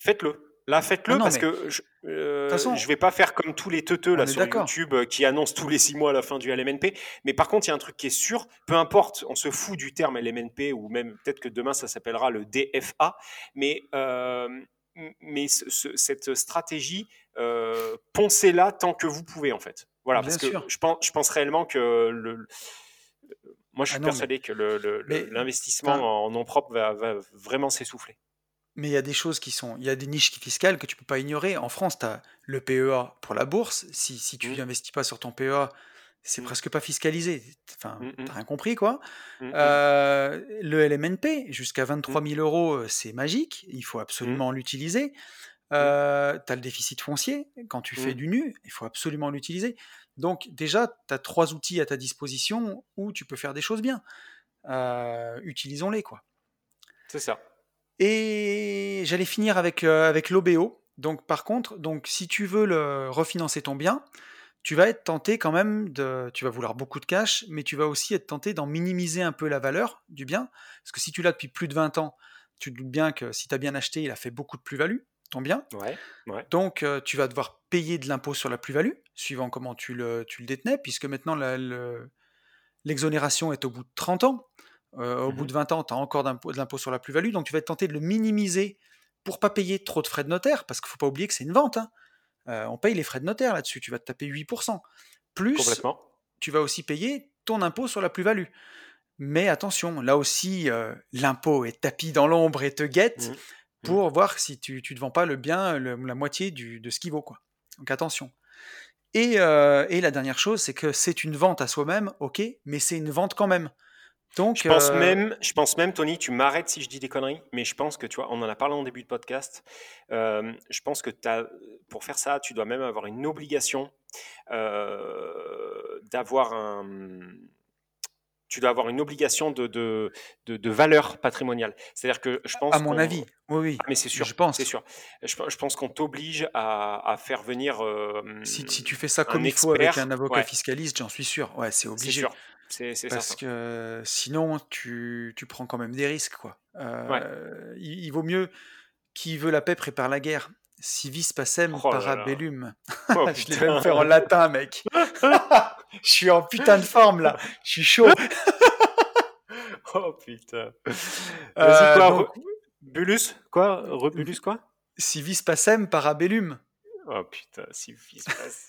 faites-le. Là, faites-le Ah parce mais que je, euh, façon, je vais pas faire comme tous les teuteux là sur. YouTube euh, qui annoncent tous les six mois la fin du LMNP. Mais par contre, il y a un truc qui est sûr, peu importe, on se fout du terme LMNP ou même peut-être que demain ça s'appellera le DFA. Mais, euh, mais ce- ce- cette stratégie, euh, poncez-la tant que vous pouvez en fait. Voilà, Bien parce que sûr. je pense, je pense réellement que le, moi je Ah suis mais, persuadé que le- le- l'investissement en nom propre va, va vraiment s'essouffler. Mais il y a des choses qui sont. Il y a des niches fiscales que tu peux pas ignorer. En France, tu as le PEA pour la bourse. Si, si tu n'investis pas sur ton PEA, c'est mm, presque pas fiscalisé. Enfin, mm, mm, t'as rien compris, quoi. mm, mm, Euh, le LMNP, jusqu'à mm, 23 000 euros, euh, c'est magique. Il faut absolument l'utiliser. Euh, tu as le déficit foncier. Quand tu fais du nu, il faut absolument l'utiliser. Donc, déjà, tu as trois outils à ta disposition où tu peux faire des choses bien. Euh, Utilisons-les, quoi. C'est ça. Et j'allais finir avec, euh, avec l'OBO. Donc, par contre, donc, si tu veux le, refinancer ton bien, tu vas être tenté quand même de. Tu vas vouloir beaucoup de cash, mais tu vas aussi être tenté d'en minimiser un peu la valeur du bien. Parce que si tu l'as depuis plus de 20 ans, tu te doutes bien que si tu as bien acheté, il a fait beaucoup de plus-value, ton bien. Ouais, ouais. Donc, euh, tu vas devoir payer de l'impôt sur la plus-value, suivant comment tu le, tu le détenais, puisque maintenant, le- l'exonération est au bout de 30 ans. Euh, au bout Mhm. de 20 ans, tu as encore de l'impôt sur la plus-value, donc tu vas être tenté de le minimiser pour pas payer trop de frais de notaire, parce qu'il faut pas oublier que c'est une vente. hein. Euh, on paye les frais de notaire là-dessus, tu vas te taper 8%. Plus, tu vas aussi payer ton impôt sur la plus-value. Mais attention, là aussi, euh, l'impôt est tapis dans l'ombre et te guette mhm. pour voir si tu ne te vends pas le bien, le- la moitié du- de ce qu'il vaut. Quoi. Donc attention. Et, et la dernière chose, c'est que c'est une vente à soi-même, ok, mais c'est une vente quand même. Donc, Je pense euh, même, je pense même, Tony, tu m'arrêtes si je dis des conneries, mais je pense que tu vois, on en a parlé en début de podcast. euh, je pense que pour faire ça, tu dois même avoir une obligation euh, d'avoir un. Tu dois avoir une obligation de, de, de, de valeur patrimoniale. C'est-à-dire que je pense. à mon avis, oui, oui, Ah, mais c'est sûr, je pense. c'est sûr. Je, je pense qu'on t'oblige à, à faire venir Si, si tu fais ça comme il faut avec un avocat Ouais, fiscaliste, j'en suis sûr. Ouais, c'est c'est obligé. Sûr. C'est c'est Parce certain. que sinon, tu, tu prends quand même des risques. Quoi. Ouais. Euh, il, il vaut mieux qui veut la paix prépare la guerre. Si vis pacem Oh parabellum. Oh Je l'ai même fait en latin, mec. Je suis en putain de forme là. Je suis chaud. Oh putain. Euh, quoi donc, Bulus Quoi Rebulus, quoi? Si vis pacem parabellum. Oh putain, c'est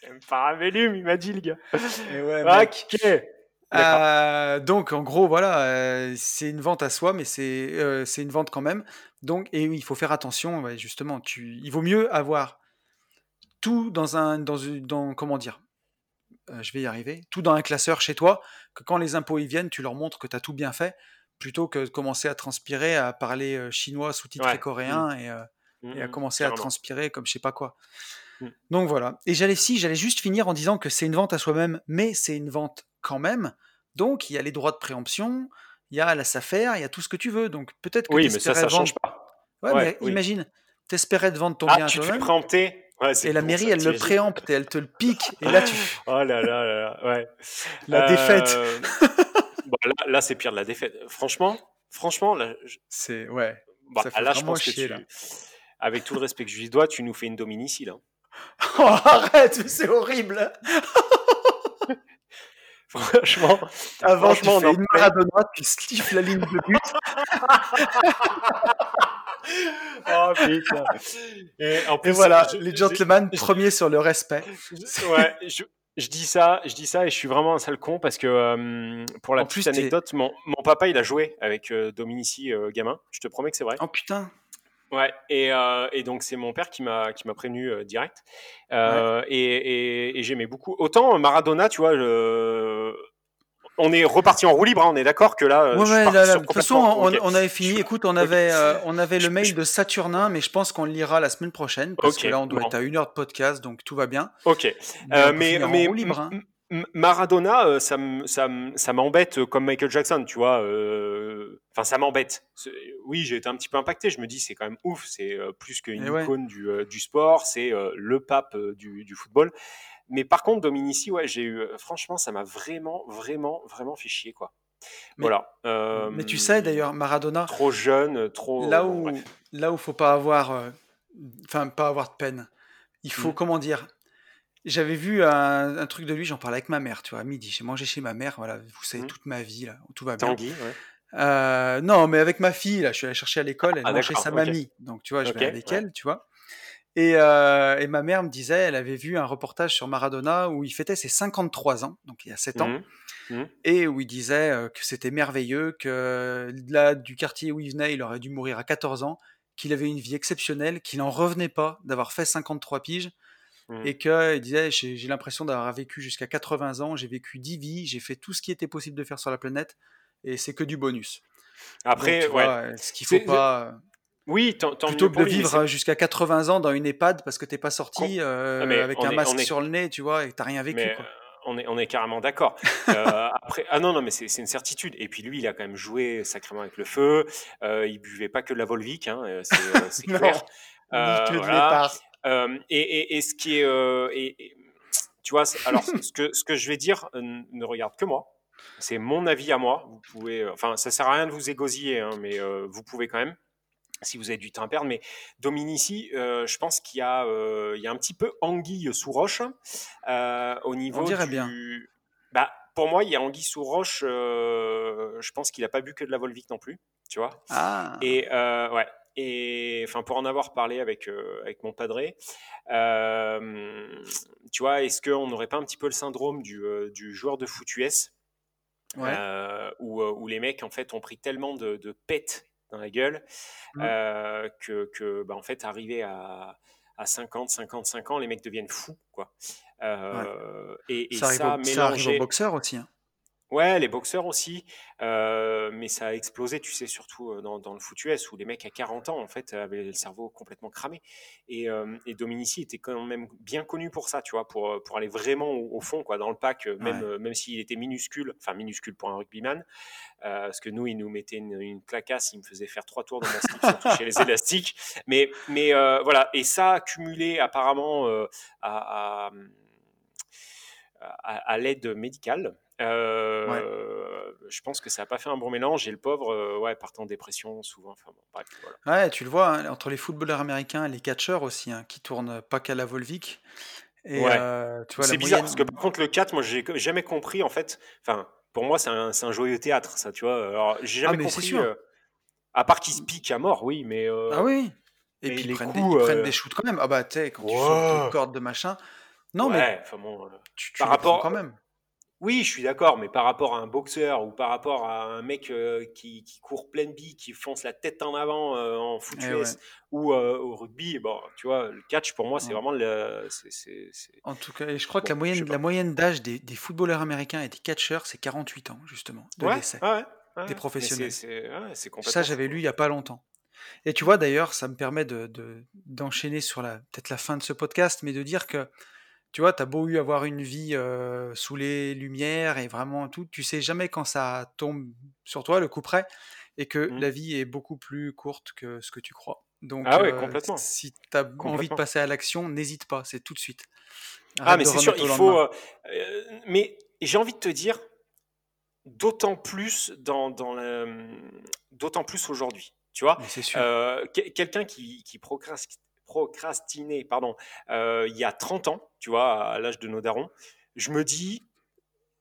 un parabellum, il m'a dit le gars. Et ouais, Ah, mec. Euh, donc en gros voilà, euh, c'est une vente à soi, mais c'est euh, c'est une vente quand même. Donc et oui, il faut faire attention. ouais, justement, tu, il vaut mieux avoir tout dans un dans une dans comment dire. je vais y arriver. Tout dans un classeur chez toi, que quand les impôts y viennent, tu leur montres que tu as tout bien fait, plutôt que de commencer à transpirer, à parler chinois sous-titré Ouais. coréen et, euh, Mm, et à mm, commencer à transpirer comme je sais pas quoi. Donc voilà. Et j'allais si, j'allais juste finir en disant que c'est une vente à soi-même, mais c'est une vente quand même. Donc il y a les droits de préemption, il y a la SAFER, il y a tout ce que tu veux. Donc peut-être que Oui, mais ça, ça vendre. change pas. Ouais, Ouais, mais oui. imagine, t'espérais te vendre ton Ah, bien à tu te fais préempter Ouais, et la bon, mairie ça, elle le préempte et elle te le pique, et là tu Oh là là là là, ouais. la défaite. Euh, bon, là, là, c'est pire de la défaite. Franchement, franchement, là, je- C'est ouais. bah, Ça fait là je pense que tu, là. avec tout le respect que je lui dois, tu nous fais une dominici là. Oh, arrête, c'est horrible. Franchement, Avant tu franchement, fais non, une Maradona, tu sliffes la ligne de but. oh putain. Et en Et plus, voilà, je- les gentlemen premiers sur le respect. je- ouais, je, je dis ça, je dis ça et je suis vraiment un sale con parce que euh, pour la En petite plus, anecdote, mon, mon papa il a joué avec euh, Dominici euh, gamin. Je te promets que c'est vrai. Oh putain. Ouais, et, euh, et donc c'est mon père qui m'a qui m'a prévenu euh, direct. Euh, et et, et j'aimais beaucoup. Autant Maradona, tu vois, le- on est reparti en roue libre, hein, on est d'accord que là. euh, Ouais, je ouais, là, de toute façon, on, avait fini. Je- Écoute, on avait, euh, on avait Je- le mail je- de Saturnin, mais je pense qu'on le lira la semaine prochaine parce que là, on doit bon. être à une heure de podcast, donc tout va bien. Ok. Mais, Euh, mais finir en mais roue libre. hein. Maradona, euh, ça m'embête euh, comme Michael Jackson, tu vois. euh, Enfin, ça m'embête. Oui, j'ai été un petit peu impacté. Je me dis, c'est quand même ouf. C'est plus qu'une Eh ouais. icône du, du sport. C'est le pape du, du football. Mais par contre, Dominici, ouais, j'ai eu. Franchement, ça m'a vraiment, vraiment, vraiment fait chier, quoi. Mais- voilà. Euh, Mais tu sais d'ailleurs, Maradona, Trop jeune, trop. là où, bref. là où faut pas avoir, euh, enfin pas avoir de peine. Il faut Mhm. comment dire. J'avais vu un, un truc de lui, j'en parlais avec ma mère, tu vois, à midi. J'ai mangé chez ma mère, voilà, vous savez Mhm. toute ma vie là, tout va bien. Tanguy, ouais. Euh, non, mais avec ma fille, là, je suis allé chercher à l'école, elle Ah, mange chez d'accord, sa mamie. Donc, tu vois, je vais avec ouais. elle, tu vois. Et, euh, et ma mère me disait, elle avait vu un reportage sur Maradona où il fêtait ses 53 ans, donc il y a 7 ans, Mhm. et où il disait euh, que c'était merveilleux, que là, du quartier où il venait, il aurait dû mourir à 14 ans, qu'il avait une vie exceptionnelle, qu'il n'en revenait pas d'avoir fait 53 piges, Mhm. et qu'il disait, j'ai l'impression d'avoir vécu jusqu'à 80 ans, j'ai vécu 10 vies, j'ai fait tout ce qui était possible de faire sur la planète, et c'est que du bonus. Après, Donc, ouais. vois, ce qu'il faut pas. Oui, tant, tant Plutôt mieux que de lui, vivre euh, jusqu'à 80 ans dans une EHPAD parce que t'es pas sorti euh, Ah, avec un est- masque est- sur le nez, tu vois, et t'as rien vécu. Mais quoi. on est, on est carrément d'accord. Euh, après, ah non, non, mais c'est une certitude. Et puis lui, il a quand même joué sacrément avec le feu. Euh, il buvait pas que de la Volvic, hein, c'est clair. Ni Euh, que de voilà. Euh, et, et, et ce qui est, euh, et, tu vois, alors ce que ce que je vais dire euh, ne regarde que moi. C'est mon avis à moi. Vous pouvez, enfin, ça sert à rien de vous égosiller, hein, mais euh, vous pouvez quand même si vous avez du temps à perdre. Mais Dominici, je pense qu'il y, a, il y a un petit peu anguille sous roche au niveau dirait du... bien. Bah, pour moi, il y a anguille sous roche. euh, je pense qu'il n'a pas bu que de la Volvic non plus, tu vois. Ah, Et euh, ouais. Et enfin, pour en avoir parlé avec, euh, avec mon padré, euh, tu vois, est-ce qu'on n'aurait pas un petit peu le syndrome du, euh, du joueur de foot US ouais. où, où les mecs en fait ont pris tellement de, de pètes dans la gueule Mm. euh, que, que bah, en fait arrivé à, à 50 55 ans les mecs deviennent fous quoi Euh, et, et ça, arrive ça, au, ça arrive mélangé aux boxeurs aussi. hein. Ouais, les boxeurs aussi, euh, mais ça a explosé, tu sais, surtout euh, dans, dans le foot US où les mecs à 40 ans, en fait, avaient le cerveau complètement cramé. Et, euh, et Dominici était quand même bien connu pour ça, tu vois, pour, pour aller vraiment au, au fond, quoi, dans le pack, même, Ouais. même s'il était minuscule, enfin minuscule pour un rugbyman, parce que nous, il nous mettait une, une clacasse, il me faisait faire trois tours dans mon slip sans toucher les élastiques. Mais, mais voilà, et ça, cumulé apparemment à, à, à- à l'aide médicale. Euh, Je pense que ça n'a pas fait un bon mélange et le pauvre, euh, ouais, partait en dépression souvent. Enfin bon, bref, voilà. Ouais, tu le vois, hein, entre les footballeurs américains et les catcheurs aussi, hein, qui tournent pas qu'à la Volvic. Et Ouais. euh, tu vois, la C'est bizarre moyenne- parce que par contre, le 4, moi, j'ai jamais compris en fait. Enfin, pour moi, c'est un, un joyeux théâtre, ça, tu vois. Alors, j'ai Ah, jamais compris. euh, à part qu'il se pique à mort, oui, mais. euh, Ah oui Et puis ils les prennent, des, coups, ils prennent euh, des shoots quand même. Ah bah, tu sais, quand tu sautes de corde de machin. Non, mais ouais, enfin bon, euh, tu, tu par rapport- quand même. Oui, je suis d'accord, mais par rapport à un boxeur ou par rapport à un mec euh, qui, qui court pleine bille, qui fonce la tête en avant euh, en foot Eh ou euh, au rugby, bon, tu vois, le catch pour moi, c'est Ouais. vraiment le. En tout cas, je crois que la moyenne, la d'âge des, des footballeurs américains et des catcheurs, c'est 48 ans, justement, de Ouais, Des professionnels. Ça, j'avais lu il y a pas longtemps. Et tu vois, d'ailleurs, ça me permet de, de- d'enchaîner sur peut-être la fin de ce podcast, mais de dire que, tu vois, tu as beau eu avoir une vie euh, sous les lumières et vraiment tout, tu sais jamais quand ça tombe sur toi, le coup près, et que Mm. la vie est beaucoup plus courte que ce que tu crois. Donc, Ah ouais, euh, complètement. si tu as envie de passer à l'action, n'hésite pas, c'est tout de suite. Ah, mais c'est sûr, il au faut. euh, mais j'ai envie de te dire, d'autant plus dans, dans le- d'autant plus aujourd'hui. Tu vois, quelqu'un qui, qui procrast- procrastinait, pardon, euh, il y a 30 ans, tu vois, à l'âge de nos darons, je me dis,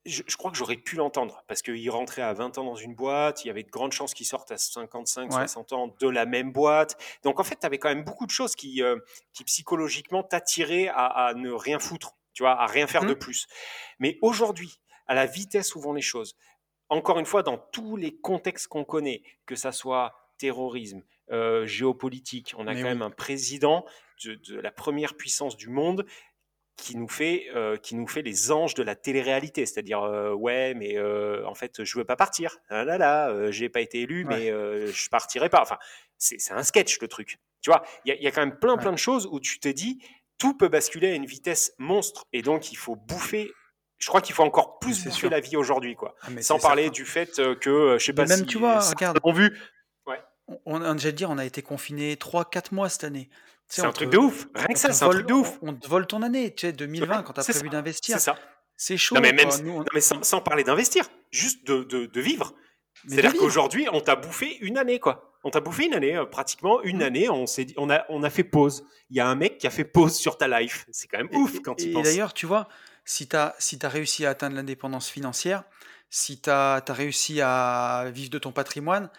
je, je crois que j'aurais pu l'entendre parce qu'il rentrait à 20 ans dans une boîte, il y avait de grandes chances qu'il sorte à 55, Ouais. 60 ans de la même boîte. Donc en fait, tu avais quand même beaucoup de choses qui, euh, qui psychologiquement t'attiraient à, à ne rien foutre, tu vois, à rien faire de Mhm. plus. Mais aujourd'hui, à la vitesse où vont les choses, encore une fois, dans tous les contextes qu'on connaît, que ça soit terrorisme, euh, géopolitique, on a Mais quand oui. même un président de, de la première puissance du monde qui nous fait, euh, qui nous fait les anges de la télé-réalité, c'est-à-dire euh, ouais, mais euh, en fait, je veux pas partir. Ah là là, j'ai pas été élu, Ouais. mais euh, je partirai pas. Enfin, c'est un sketch le truc. Tu vois, il y, a- il y a quand même plein Ouais. plein de choses où tu te dis tout peut basculer à une vitesse monstre, et donc il faut bouffer. Je crois qu'il faut encore plus bouffer sûr. la vie aujourd'hui, quoi. Ah, Sans parler certain. du fait que, je sais Mais pas même, si tu vois, regarde, vu. On, j'allais te dire, on a été confiné 3-4 mois cette année. Tu sais, C'est un truc te- de ouf. Rien que ça, c'est un vole- truc de ouf. On, te vole ton année, tu sais, 2020, Ouais, quand tu as prévu d'investir. C'est ça. C'est chaud. Non, mais même, quoi. Nous, on- non, mais sans, sans parler d'investir, juste de, de, de vivre. C'est-à-dire qu'aujourd'hui, on t'a bouffé une année, quoi. On t'a bouffé une année, euh, pratiquement une Mm. année. On s'est dit, on a, on a fait pause. Il y a un mec qui a fait pause sur ta life. C'est quand même Et- ouf et- quand tu et penses. d'ailleurs, tu vois, si tu as, si as réussi à atteindre l'indépendance financière, si tu as, réussi à vivre de ton patrimoine,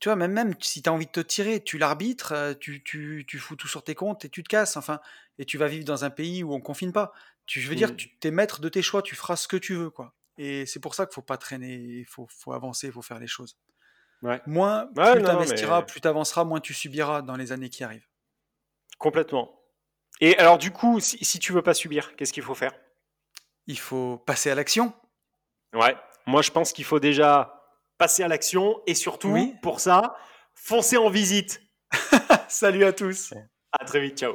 tu vois, même, même si tu as envie de te tirer, tu l'arbitres, euh, tu, tu, tu fous tout sur tes comptes et tu te casses, enfin, et tu vas vivre dans un pays où on confine pas. Tu, je veux dire, tu es maître de tes choix, tu feras ce que tu veux, quoi. Et c'est pour ça qu'il faut pas traîner, il faut, faut avancer, il faut faire les choses. Ouais. Moins, Ouais, plus non, tu investiras, mais- plus tu avanceras, moins tu subiras dans les années qui arrivent. Complètement. Et alors, du coup, si, si tu veux pas subir, qu'est-ce qu'il faut faire? Il faut passer à l'action. Ouais. Moi, je pense qu'il faut déjà passer à l'action et surtout, Oui. pour ça, foncer en visite. Salut à tous À très vite. Ciao.